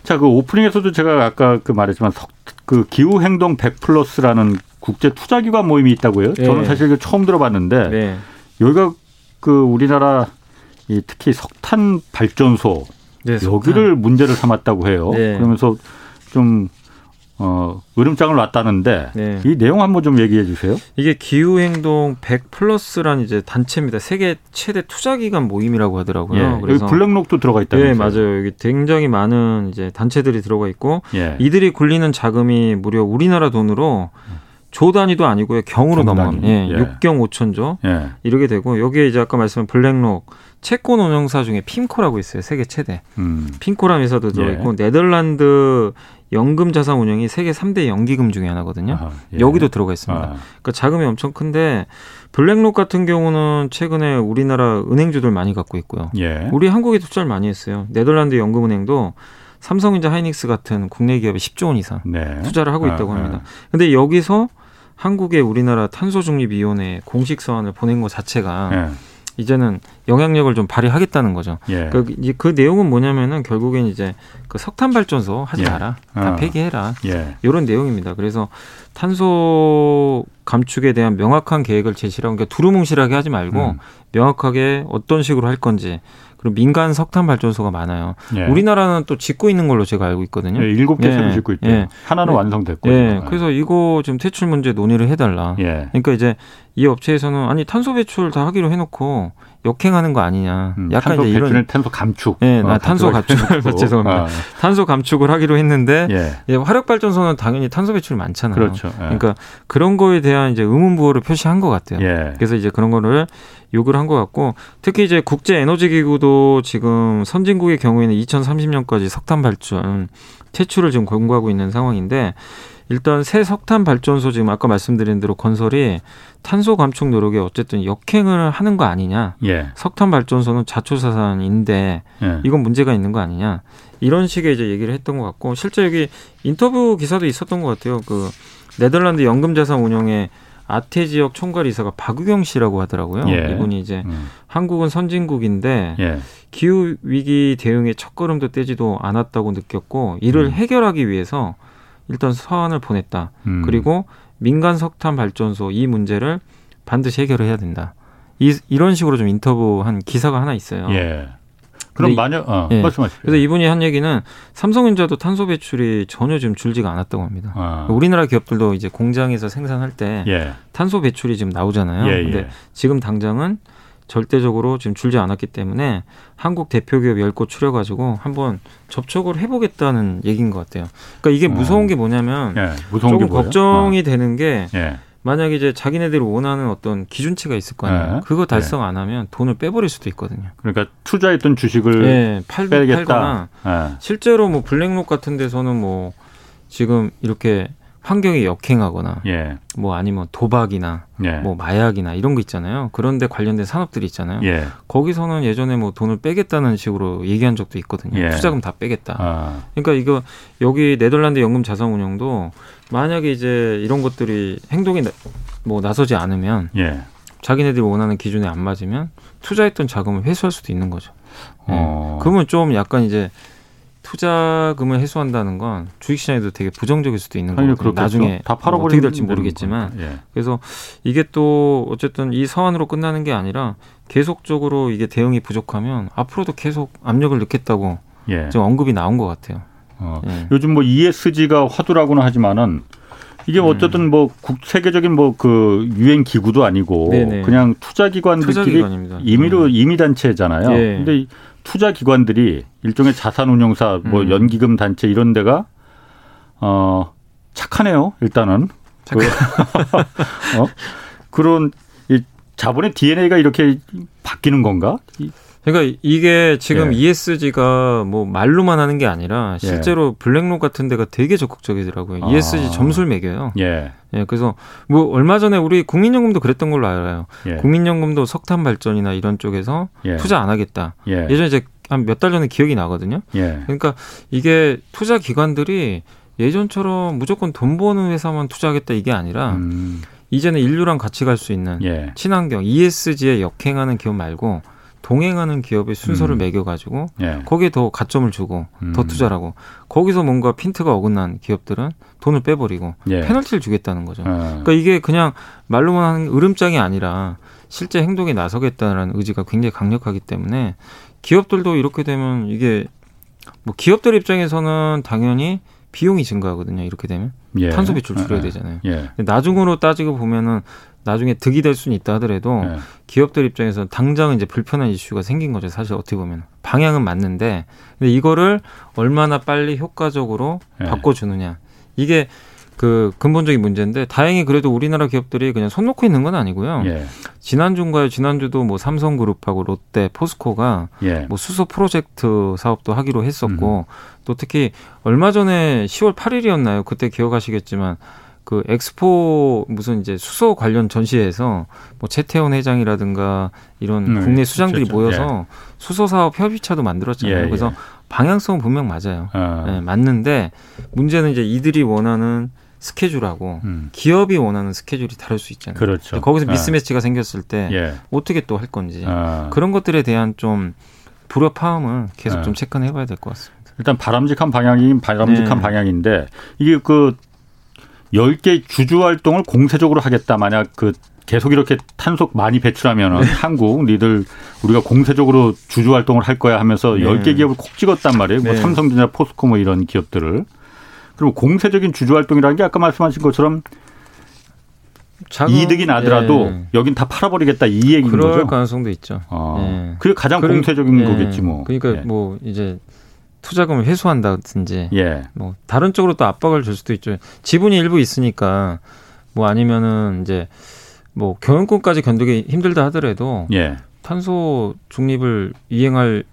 자그 오프닝에서도 제가 아까 그 말했지만 석, 그 기후 행동 100 플러스라는 국제 투자 기관 모임이 있다고요. 예. 저는 사실 처음 들어봤는데 네. 여기가 그 우리나라 이 특히 석탄 발전소 네, 여기를 문제를 삼았다고 해요. 네. 그러면서 좀 어, 으름장을 놨다는데 네. 이 내용 한번 좀 얘기해 주세요. 이게 기후 행동 100 플러스라는 이제 단체입니다. 세계 최대 투자 기관 모임이라고 하더라고요. 예. 그래서 여기 블랙록도 들어가 있다면서요? 네, 맞아요. 여기 굉장히 많은 이제 단체들이 들어가 있고 예. 이들이 굴리는 자금이 무려 우리나라 돈으로 조 단위도 아니고요. 경으로 넘어갑니다. 예, 예. 6경 5천조 예. 이렇게 되고 여기에 이제 아까 말씀한 블랙록 채권 운영사 중에 핀코라고 있어요. 세계 최대. 음. 핀코라는 회사도 들어있고 예. 네덜란드 연금 자산 운영이 세계 3대 연기금 중에 하나거든요. 아하, 예. 여기도 들어가 있습니다. 아. 그러니까 자금이 엄청 큰데 블랙록 같은 경우는 최근에 우리나라 은행주들 많이 갖고 있고요. 예. 우리 한국에 투자를 많이 했어요. 네덜란드 연금은행도 삼성전자 하이닉스 같은 국내 기업에 10조 원 이상 네. 투자를 하고 있다고 아, 합니다. 아. 근데 여기서 한국의 우리나라 탄소중립위원회 공식 서한을 보낸 것 자체가 예. 이제는 영향력을 좀 발휘하겠다는 거죠. 예. 그, 이제 그 내용은 뭐냐면은 결국엔 이제 그 석탄 발전소 하지 예. 마라, 다 어. 폐기해라, 예. 이런 내용입니다. 그래서 탄소 감축에 대한 명확한 계획을 제시하고 그러니까 두루뭉실하게 하지 말고 음. 명확하게 어떤 식으로 할 건지 그리고 민간 석탄 발전소가 많아요. 예. 우리나라는 또 짓고 있는 걸로 제가 알고 있거든요. 예, 일곱 개를 예. 짓고 있대요. 예. 하나는 네. 완성됐고. 예. 그래서 이거 지금 퇴출 문제 논의를 해달라. 예. 그러니까 이제 이 업체에서는 아니 탄소 배출 다 하기로 해놓고 역행하는 거 아니냐. 음, 약간 탄소 이제 이런 탄소 감축. 예, 나 어, 탄소 감축. 죄송합니다. 어. 탄소 감축을 하기로 했는데 예. 화력 발전소는 당연히 탄소 배출이 많잖아요. 그렇죠. 예. 그러니까 그런 거에 대한 이제 의문 부호를 표시한 것 같아요. 예. 그래서 이제 그런 거를 요구를 한 것 같고 특히 이제 국제 에너지 기구도 지금 선진국의 경우에는 2030년까지 석탄 발전 퇴출을 지금 권고하고 있는 상황인데 일단 새 석탄 발전소 지금 아까 말씀드린 대로 건설이 탄소 감축 노력에 어쨌든 역행을 하는 거 아니냐. 예. 석탄 발전소는 자초자산인데 예. 이건 문제가 있는 거 아니냐. 이런 식의 이제 얘기를 했던 것 같고 실제 여기 인터뷰 기사도 있었던 것 같아요. 그 네덜란드 연금자산 운영에 아태 지역 총괄 이사가 박우경 씨라고 하더라고요. 예. 이분이 이제 음. 한국은 선진국인데 예. 기후 위기 대응의 첫걸음도 떼지도 않았다고 느꼈고 이를 음. 해결하기 위해서 일단 서한을 보냈다. 음. 그리고 민간 석탄 발전소 이 문제를 반드시 해결을 해야 된다. 이, 이런 식으로 좀 인터뷰한 기사가 하나 있어요. 예. 그럼 만약 어, 예. 말씀하시죠. 그래서 이분이 한 얘기는 삼성전자도 탄소 배출이 전혀 지금 줄지가 않았다고 합니다. 아. 우리나라 기업들도 이제 공장에서 생산할 때 예. 탄소 배출이 지금 나오잖아요. 예, 근데 예. 지금 당장은 절대적으로 지금 줄지 않았기 때문에 한국 대표 기업 열 곳 추려가지고 한번 접촉을 해보겠다는 얘기인 것 같아요. 그러니까 이게 무서운 어. 게 뭐냐면 예, 무서운 조금 게 걱정이 어. 되는 게 예. 만약에 이제 자기네들이 원하는 어떤 기준치가 있을 거 아니에요. 네. 그거 달성 네. 안 하면 돈을 빼버릴 수도 있거든요. 그러니까 투자했던 주식을 네, 팔, 빼겠다. 팔거나 네. 실제로 뭐 블랙록 같은 데서는 뭐 지금 이렇게 환경에 역행하거나 예. 뭐 아니면 도박이나 예. 뭐 마약이나 이런 거 있잖아요. 그런데 관련된 산업들이 있잖아요. 예. 거기서는 예전에 뭐 돈을 빼겠다는 식으로 얘기한 적도 있거든요. 예. 투자금 다 빼겠다. 아. 그러니까 이거 여기 네덜란드 연금 자산 운용도 만약에 이제 이런 것들이 행동에 뭐 나서지 않으면 예. 자기네들이 원하는 기준에 안 맞으면 투자했던 자금을 회수할 수도 있는 거죠. 어. 그러면 좀 약간 이제 투자금을 해소한다는 건 주식시장에도 되게 부정적일 수도 있는 거고 나중에 다 팔아버리면 뭐 어떻게 될지 모르겠지만 예. 그래서 이게 또 어쨌든 이 서한으로 끝나는 게 아니라 계속적으로 이게 대응이 부족하면 앞으로도 계속 압력을 넣겠다고 예. 지금 언급이 나온 것 같아요. 어, 예. 요즘 뭐 ESG가 화두라고는 하지만은 이게 뭐 어쨌든 뭐 국, 세계적인 뭐 그 유행 기구도 아니고 네네. 그냥 투자 기관들끼리 임의로 음. 임의 단체잖아요. 예. 근데 투자 기관들이 일종의 자산 운용사 뭐 음. 연기금 단체 이런 데가 어 착하네요. 일단은 그, 어? 그런 이 자본의 DNA가 이렇게 바뀌는 건가? 그러니까 이게 지금 예. ESG가 뭐 말로만 하는 게 아니라 예. 실제로 예. 블랙록 같은 데가 되게 적극적이더라고요. 아. ESG 점수를 매겨요. 예. 예. 그래서 뭐 얼마 전에 우리 국민연금도 그랬던 걸로 알아요. 예. 국민연금도 석탄 발전이나 이런 쪽에서 예. 투자 안 하겠다. 예. 예전에 이제 한 몇 달 전에 기억이 나거든요. 예. 그러니까 이게 투자 기관들이 예전처럼 무조건 돈 버는 회사만 투자하겠다 이게 아니라 음. 이제는 인류랑 같이 갈 수 있는 친환경 ESG에 역행하는 기업 말고 동행하는 기업의 순서를 음. 매겨가지고 예. 거기에 더 가점을 주고 음. 더 투자라고 거기서 뭔가 핀트가 어긋난 기업들은 돈을 빼버리고 예. 페널티를 주겠다는 거죠. 예. 그러니까 이게 그냥 말로만 하는 으름장이 아니라 실제 행동에 나서겠다는 의지가 굉장히 강력하기 때문에 기업들도 이렇게 되면 이게 뭐 기업들 입장에서는 당연히 비용이 증가하거든요. 이렇게 되면 예. 탄소 배출 줄여야 예. 되잖아요. 예. 나중으로 따지고 보면은 나중에 득이 될 수는 있다 하더라도 네. 기업들 입장에서 당장 이제 불편한 이슈가 생긴 거죠. 사실 어떻게 보면 방향은 맞는데 근데 이거를 얼마나 빨리 효과적으로 네. 바꿔주느냐 이게 그 근본적인 문제인데 다행히 그래도 우리나라 기업들이 그냥 손 놓고 있는 건 아니고요. 예. 지난주인가요? 지난주도 뭐 삼성그룹하고 롯데, 포스코가 예. 뭐 수소 프로젝트 사업도 하기로 했었고 음. 또 특히 얼마 전에 10월 8일이었나요? 그때 기억하시겠지만 그 엑스포 무슨 이제 수소 관련 전시회에서 뭐 최태원 회장이라든가 이런 음, 국내 수장들이 그렇죠. 모여서 예. 수소 사업 협의체도 만들었잖아요. 예, 그래서 예. 방향성은 분명 맞아요. 아. 네, 맞는데 문제는 이제 이들이 원하는 스케줄하고 음. 기업이 원하는 스케줄이 다를 수 있잖아요. 그렇죠. 거기서 아. 미스매치가 아. 생겼을 때 예. 어떻게 또 할 건지 아. 그런 것들에 대한 좀 불협화음을 계속 아. 좀 체크는 해봐야 될 것 같습니다. 일단 바람직한 방향이 바람직한 네. 방향인데 이게 그 10개 주주 활동을 공세적으로 하겠다. 만약 그 계속 이렇게 탄소 많이 배출하면은 네. 한국 니들 우리가 공세적으로 주주 활동을 할 거야 하면서 네. 10개 기업을 콕 찍었단 말이에요. 뭐 네. 뭐 삼성전자, 포스코 뭐 이런 기업들을. 그럼 공세적인 주주 활동이라는 게 아까 말씀하신 것처럼 자금, 이득이 나더라도 예. 여긴 다 팔아버리겠다 이 얘기인 그럴 거죠. 그럴 가능성도 있죠. 아, 예. 그게 가장 그래, 공세적인 예. 거겠지 뭐. 그러니까 예. 뭐 이제 투자금을 회수한다든지 예. 뭐 다른 쪽으로 또 압박을 줄 수도 있죠. 지분이 일부 있으니까 뭐 아니면은 이제 뭐 경영권까지 견디기 힘들다 하더라도 예. 탄소 중립을 이행할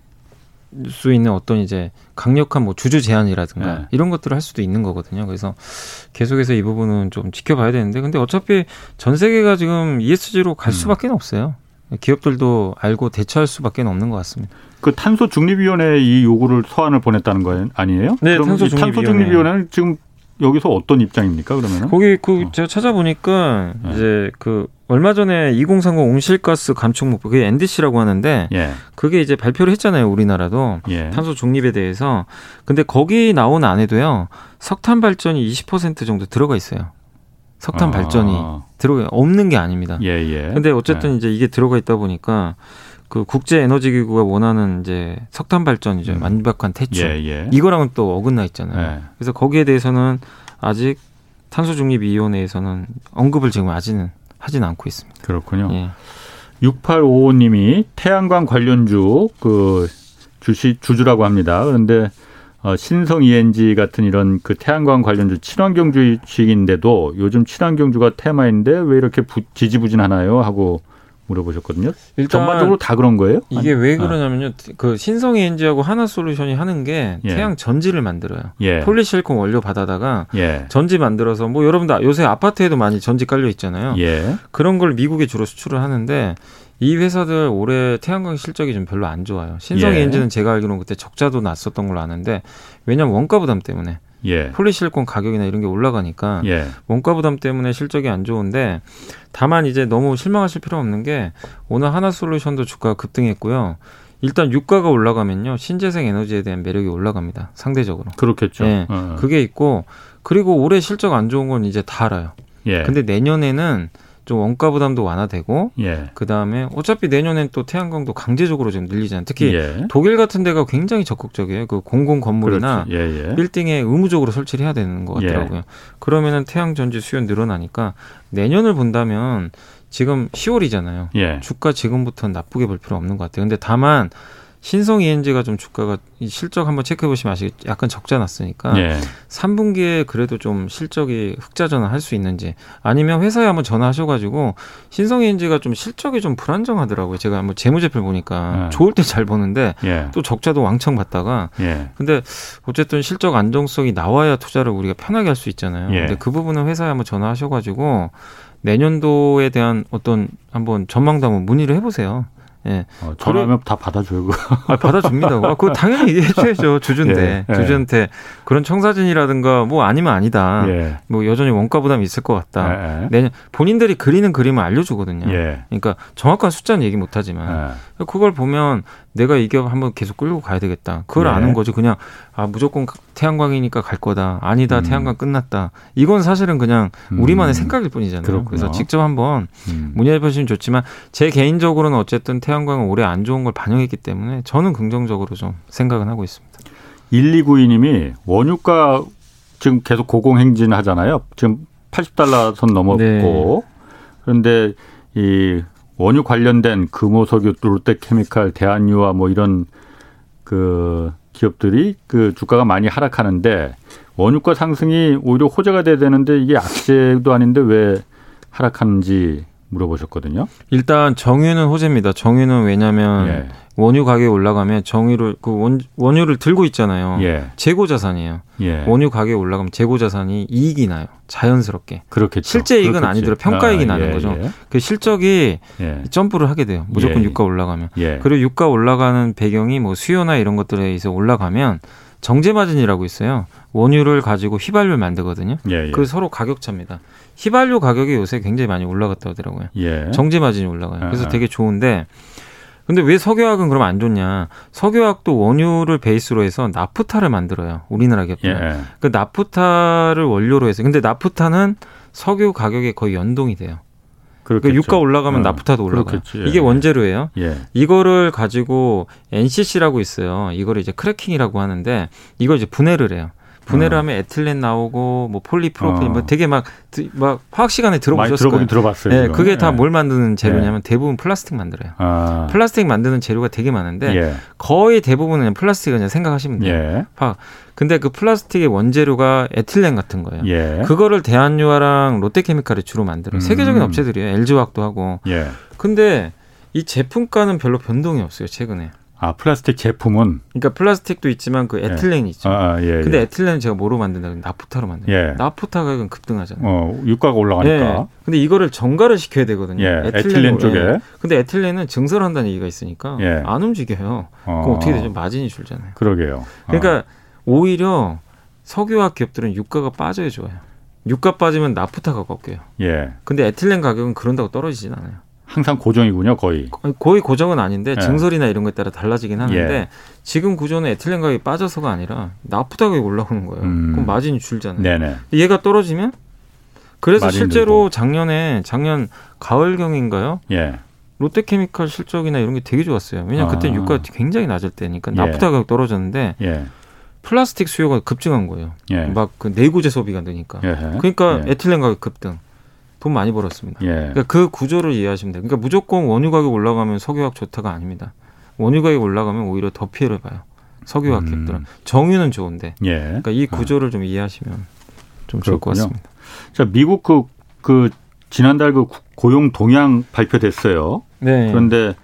수 있는 어떤 이제 강력한 뭐 주주 제한이라든가 네. 이런 것들을 할 수도 있는 거거든요. 그래서 계속해서 이 부분은 좀 지켜봐야 되는데 근데 어차피 전 세계가 지금 ESG로 갈 음. 수밖에 없어요. 기업들도 알고 대처할 수밖에 없는 것 같습니다. 그 탄소 중립위원회 이 요구를 서한을 보냈다는 거 아니에요? 네, 탄소 중립위원회. 탄소 중립위원회 는 지금 여기서 어떤 입장입니까? 그러면 거기 그 어. 제가 찾아보니까 네. 이제 그 얼마 전에 2030 온실가스 감축 목표 그게 NDC라고 하는데 예. 그게 이제 발표를 했잖아요 우리나라도 예. 탄소 중립에 대해서 근데 거기 나온 안에도요 석탄 발전이 20% 정도 들어가 있어요. 석탄 아. 발전이 들어가 없는 게 아닙니다. 예, 예. 근데 어쨌든 예. 이제 이게 들어가 있다 보니까 그 국제 에너지 기구가 원하는 이제 석탄 발전이죠. 음. 완벽한 퇴출. 예, 예. 이거랑은 또 어긋나 있잖아요. 예. 그래서 거기에 대해서는 아직 탄소 중립 위원회에서는 언급을 지금 아직은 하지는 않고 있습니다. 그렇군요. 예. 6855님이 태양광 관련주 그 주시 주주라고 합니다. 그런데 어, 신성 ENG 같은 이런 그 태양광 관련주 친환경 주식인데도 요즘 친환경주가 테마인데 왜 이렇게 부, 지지부진하나요? 하고 물어보셨거든요. 일단 전반적으로 다 그런 거예요? 이게 왜 아. 그러냐면요. 아. 그 신성 ENG하고 하나 솔루션이 하는 게 예. 태양 전지를 만들어요. 예. 폴리실리콘 원료 받아다가 예. 전지 만들어서 뭐 여러분들 요새 아파트에도 많이 전지 깔려 있잖아요. 예. 그런 걸 미국에 주로 수출을 하는데 이 회사들 올해 태양광 실적이 좀 별로 안 좋아요. 신성 ENG는 예. 제가 알기로는 그때 적자도 났었던 걸로 아는데 왜냐면 원가 부담 때문에 예. 폴리실리콘 가격이나 이런 게 올라가니까 예. 원가 부담 때문에 실적이 안 좋은데 다만 이제 너무 실망하실 필요 없는 게 오늘 하나솔루션도 주가가 급등했고요. 일단 유가가 올라가면요 신재생 에너지에 대한 매력이 올라갑니다 상대적으로 그렇겠죠. 네, 어. 그게 있고 그리고 올해 실적 안 좋은 건 이제 다 알아요. 예. 근데 내년에는 좀 원가 부담도 완화되고 예. 그다음에 어차피 내년엔 또 태양광도 강제적으로 좀 늘리잖아요. 특히 예. 독일 같은 데가 굉장히 적극적이에요. 그 공공 건물이나 예, 예. 빌딩에 의무적으로 설치를 해야 되는 것 같더라고요. 예. 그러면은 태양 전지 수요 늘어나니까 내년을 본다면 지금 10월이잖아요. 예. 주가 지금부터는 나쁘게 볼 필요 없는 것 같아요. 근데 다만 신성 ENG가 좀 주가가 실적 한번 체크해 보시면 아시겠 약간 적자 났으니까 예. 3분기에 그래도 좀 실적이 흑자 전환 할 수 있는지 아니면 회사에 한번 전화하셔 가지고 신성 ENG가 좀 실적이 좀 불안정하더라고요. 제가 한번 재무제표를 보니까 예. 좋을 때 잘 보는데 예. 또 적자도 왕창 봤다가 예. 근데 어쨌든 실적 안정성이 나와야 투자를 우리가 편하게 할 수 있잖아요. 예. 근데 그 부분은 회사에 한번 전화하셔 가지고 내년도에 대한 어떤 한번 전망도 한번 문의를 해 보세요. 예. 어, 전화하면 다 받아줘요, 그거. 아, 받아줍니다. 아, 그거 당연히 얘기해줘야죠, 주주인데. 예, 예. 주주한테 그런 청사진이라든가 뭐 아니면 아니다. 예. 뭐 여전히 원가 부담이 있을 것 같다. 예, 예. 내년, 본인들이 그리는 그림을 알려주거든요. 그러니까 정확한 숫자는 얘기 못하지만 그걸 보면 내가 이 기업 한번 계속 끌고 가야 되겠다. 그걸 네. 아는 거죠. 그냥 아 무조건 태양광이니까 갈 거다. 아니다. 음. 태양광 끝났다. 이건 사실은 그냥 음. 우리만의 생각일 뿐이잖아요. 그렇구나. 그래서 직접 한번 음. 문의해 보시면 좋지만 제 개인적으로는 어쨌든 태양광은 올해 안 좋은 걸 반영했기 때문에 저는 긍정적으로 좀 생각은 하고 있습니다. 1292님이 원유가 지금 계속 고공행진 하잖아요. 지금 80달러 선 넘었고 네. 그런데 이 원유 관련된 금호석유, 롯데케미칼, 대한유와 뭐 이런 그 기업들이 그 주가가 많이 하락하는데 원유가 상승이 오히려 호재가 돼야 되는데 이게 악재도 아닌데 왜 하락하는지 물어보셨거든요. 일단 정유는 호재입니다. 정유는 왜냐하면 예. 원유 가격이 올라가면 정유를 그 원, 원유를 들고 있잖아요. 예. 재고 자산이에요. 예. 원유 가격이 올라가면 재고 자산이 이익이 나요. 자연스럽게. 그렇겠죠. 실제 이익은. 아니더라도 평가이익이 아, 나는 예, 거죠. 예. 그 실적이 예. 점프를 하게 돼요. 무조건 유가 올라가면. 그리고 유가 올라가는 배경이 뭐 수요나 이런 것들에 의해서 올라가면 정제 마진이라고 있어요. 원유를 가지고 휘발유를 만들거든요. 예, 예. 그 서로 가격 차입니다. 휘발유 가격이 요새 굉장히 많이 올라갔다 하더라고요. 예. 정제 마진이 올라가요. 그래서 아, 아. 되게 좋은데 근데 왜 석유화학은 그럼 안 좋냐? 석유화학도 원유를 베이스로 해서 나프타를 만들어요. 우리나라 기업들. 예. 그 나프타를 원료로 해서. 근데 나프타는 석유 가격에 거의 연동이 돼요. 그러니까 유가 올라가면 어. 나프타도 올라가요. 예. 이게 원재료예요. 예. 이거를 가지고 NCC라고 있어요. 이거를 이제 크래킹이라고 하는데 이걸 이제 분해를 해요. 분해를 어. 하면 에틸렌 나오고 뭐 폴리프로필 어. 뭐 되게 막 막 화학 시간에 들어보셨을 들어보긴 들어봤어요. 네, 그게 다 뭘 예. 만드는 재료냐면 예. 대부분 플라스틱 만들어요. 아. 플라스틱 만드는 재료가 되게 많은데 예. 거의 대부분은 플라스틱을 그냥 생각하시면 돼요. 예. 화학. 근데 그 플라스틱의 원재료가 에틸렌 같은 거예요. 예. 그거를 대한유화랑 롯데케미칼이 주로 만들어요. 음. 세계적인 업체들이에요. LG화학도 하고. 예. 근데 이 제품가는 별로 변동이 없어요 최근에. 아 플라스틱 제품은 그러니까 플라스틱도 있지만 그 에틸렌이 예. 있죠. 아, 아, 예, 근데 예. 에틸렌은 제가 뭐로 만든다? 나프타로 만든다. 예. 나프타 가격은 급등하잖아요. 어, 유가가 올라가니까. 예. 근데 이거를 정가를 시켜야 되거든요. 예. 에틸렌 쪽에. 예. 근데 에틸렌은 증설한다는 얘기가 있으니까 예. 안 움직여요. 어. 그럼 어떻게 되죠? 마진이 줄잖아요. 그러게요. 그러니까 어. 오히려 석유화학 기업들은 유가가 빠져야 좋아요. 유가 빠지면 나프타가 꺾여요. 예. 근데 에틸렌 가격은 그런다고 떨어지진 않아요. 항상 고정이군요, 거의. 거의 고정은 아닌데 예. 증설이나 이런 것에 따라 달라지긴 하는데 예. 지금 구조는 에틸렌 가격이 빠져서가 아니라 나프타 가격이 올라오는 거예요. 음. 그럼 마진이 줄잖아요. 네네. 얘가 떨어지면 그래서 실제로 들고. 작년에 작년 가을경인가요? 예. 롯데케미칼 실적이나 이런 게 되게 좋았어요. 왜냐하면 아. 그때 유가가 굉장히 낮을 때니까 나프타 예. 가격 떨어졌는데 예. 플라스틱 수요가 급증한 거예요. 예. 막그 내구재 소비가 느니까. 예. 그러니까 에틸렌 가격 급등. 돈 많이 벌었습니다. 예. 그러니까 그 구조를 이해하시면 돼요. 그러니까 무조건 원유 가격 올라가면 석유화학 좋다가 아닙니다. 원유 가격 올라가면 오히려 더 피해를 봐요. 석유화학 음. 기업들은 정유는 좋은데. 예. 그러니까 이 구조를 좀 이해하시면 좀 좋을 것 같습니다. 자, 미국 그, 그 지난달 그 고용 동향 발표됐어요. 네. 그런데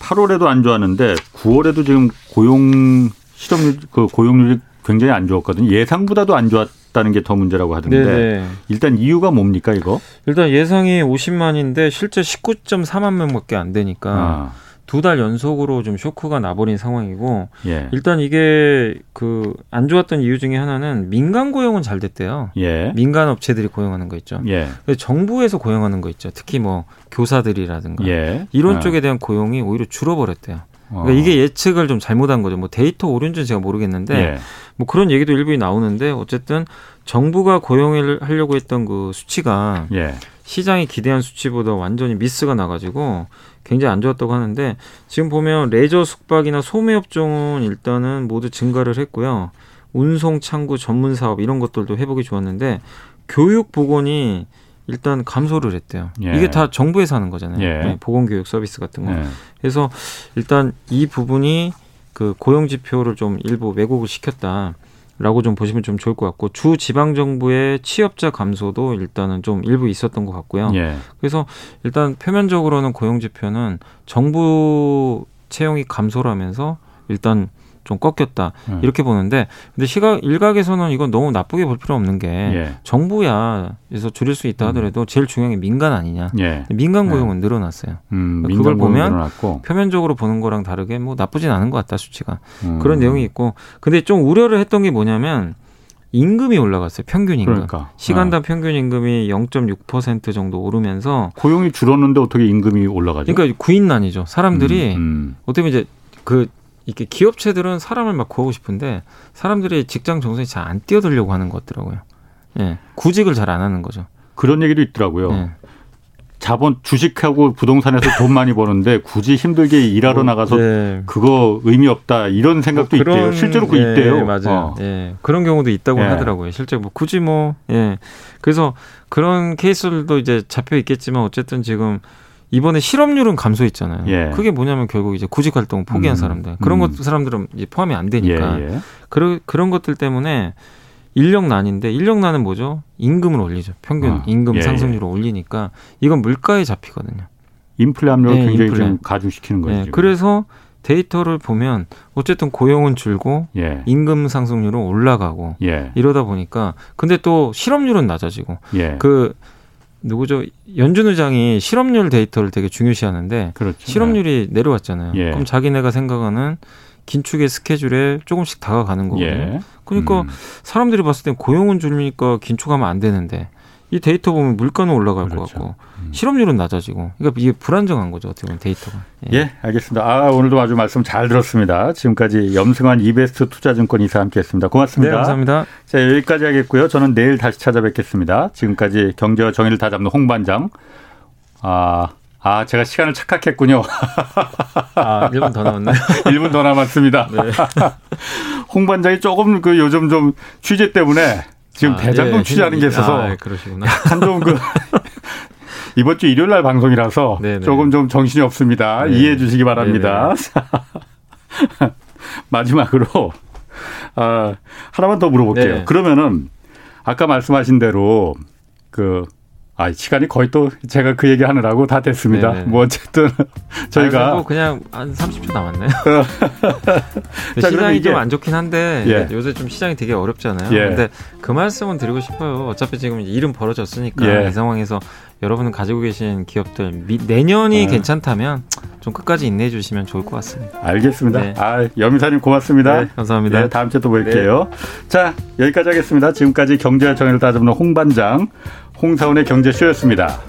8월에도 안 좋았는데 9월에도 지금 고용 실업률 그 고용률이 굉장히 안 좋았거든요. 예상보다도 안 좋았. 다는 게 더 문제라고 하던데 네네. 일단 이유가 뭡니까 이거? 일단 예상이 50만인데 실제 19.4만 명밖에 안 되니까 아. 두달 연속으로 좀 쇼크가 나버린 상황이고 예. 일단 이게 그 안 좋았던 이유 중에 하나는 민간 고용은 잘 됐대요. 예. 민간 업체들이 고용하는 거 있죠. 예. 정부에서 고용하는 거 있죠. 특히 뭐 교사들이라든가 예. 이런 아. 쪽에 대한 고용이 오히려 줄어버렸대요. 그러니까 어. 이게 예측을 좀 잘못한 거죠. 뭐 데이터 오류인지 제가 모르겠는데 예. 뭐 그런 얘기도 일부 나오는데 어쨌든 정부가 고용을 하려고 했던 그 수치가 예. 시장이 기대한 수치보다 완전히 미스가 나가지고 굉장히 안 좋았다고 하는데 지금 보면 레저 숙박이나 소매 업종은 일단은 모두 증가를 했고요. 운송 창구 전문 사업 이런 것들도 회복이 좋았는데 교육 보건이 일단 감소를 했대요. 예. 이게 다 정부에서 하는 거잖아요. 예. 네, 보건교육 서비스 같은 거. 예. 그래서 일단 이 부분이 그 고용 지표를 좀 일부 왜곡을 시켰다. 라고 좀 보시면 좀 좋을 것 같고 주 지방 정부의 취업자 감소도 일단은 좀 일부 있었던 것 같고요. 예. 그래서 일단 표면적으로는 고용 지표는 정부 채용이 감소를 하면서 일단 좀 꺾였다 음. 이렇게 보는데 근데 시각 일각에서는 이건 너무 나쁘게 볼 필요 없는 게 예. 정부야 그래서 줄일 수 있다 음. 하더라도 음. 제일 중요한 게 민간 아니냐 예. 민간 네. 고용은 예. 늘어났어요 음, 그러니까 그걸 보면 늘어났고. 표면적으로 보는 거랑 다르게 뭐 나쁘진 않은 것 같다 수치가 음. 그런 내용이 있고 근데 좀 우려를 했던 게 뭐냐면 임금이 올라갔어요. 평균 임금. 그러니까. 시간당 네. 평균 임금이 0.6% 정도 오르면서 고용이 줄었는데 어떻게 임금이 올라가죠? 그러니까 구인난이죠. 사람들이 음, 음. 어떻게 보면 이제 그 이게 기업체들은 사람을 막 구하고 싶은데 사람들이 직장 정선이 잘 안 뛰어들려고 하는 것 같더라고요. 예. 구직을 잘 안 하는 거죠. 그런 얘기도 있더라고요. 예. 자본 주식하고 부동산에서 돈 많이 버는데 굳이 힘들게 일하러 어, 나가서 네. 그거 의미 없다 이런 생각도 뭐 그런, 있대요. 실제로 그 예, 있대요. 맞아요. 어. 예. 그런 경우도 있다고 예. 하더라고요. 실제 뭐 굳이 뭐 예. 그래서 그런 케이스들도 이제 잡혀 있겠지만 어쨌든 지금 이번에 실업률은 감소했잖아요. 예. 그게 뭐냐면 결국 이제 구직 활동을 포기한 음. 사람들 그런 음. 것 사람들은 이제 포함이 안 되니까 예, 예. 그런 그런 것들 때문에 인력난인데 인력난은 뭐죠? 임금을 올리죠. 평균 아, 임금 예, 예. 상승률을 올리니까 이건 물가에 잡히거든요. 인플레 압력을 네, 굉장히 인플레. 좀 가중시키는 거죠. 네, 그래서 데이터를 보면 어쨌든 고용은 줄고 예. 임금 상승률은 올라가고 예. 이러다 보니까 근데 또 실업률은 낮아지고 예. 그 누구죠? 연준 의장이 실업률 데이터를 되게 중요시하는데 그렇죠. 실업률이 네. 내려왔잖아요. 예. 그럼 자기네가 생각하는 긴축의 스케줄에 조금씩 다가가는 거거든요. 예. 그러니까 음. 사람들이 봤을 땐 고용은 줄니까 긴축하면 안 되는데 이 데이터 보면 물가는 올라갈 그렇죠. 것 같고 음. 실업률은 낮아지고 그러니까 이게 불안정한 거죠 어떻게 보면 데이터가. 예. 예, 알겠습니다. 아 오늘도 아주 말씀 잘 들었습니다. 지금까지 염승환 이베스트 투자증권 이사 함께했습니다. 고맙습니다. 네, 감사합니다. 자 여기까지 하겠고요. 저는 내일 다시 찾아뵙겠습니다. 지금까지 경제와 정의를 다 잡는 홍반장. 아. 아, 제가 시간을 착각했군요. 아, 1분 더 남았나요? 1분 더 남았습니다. 네. 홍 반장이 조금 그 요즘 좀 취재 때문에 지금 아, 대장동 예, 취재하는 게 있어서 아, 그러시구나. 약간 좀 그 이번 주 일요일 날 방송이라서 네네. 네. 조금 좀 정신이 없습니다. 네. 이해해 주시기 바랍니다. 마지막으로 아, 하나만 더 물어볼게요. 네. 그러면은 아까 말씀하신 대로 그 아, 시간이 거의 또 제가 그 얘기 하느라고 다 됐습니다. 네네. 뭐 어쨌든 저희가 아, 그냥 한 30초 남았네요. 자, 시장이 좀 안 좋긴 한데 예. 요새 좀 시장이 되게 어렵잖아요. 예. 근데 그 말씀은 드리고 싶어요. 어차피 지금 일은 벌어졌으니까 예. 이 상황에서 여러분은 가지고 계신 기업들 미, 내년이 네. 괜찮다면 좀 끝까지 인내해 주시면 좋을 것 같습니다. 알겠습니다. 네. 아, 염사님 고맙습니다. 네, 감사합니다. 네, 다음 주에 또 뵐게요. 네. 자, 여기까지 하겠습니다. 지금까지 경제와 정의를 따져보는 홍반장 홍사원의 경제쇼였습니다.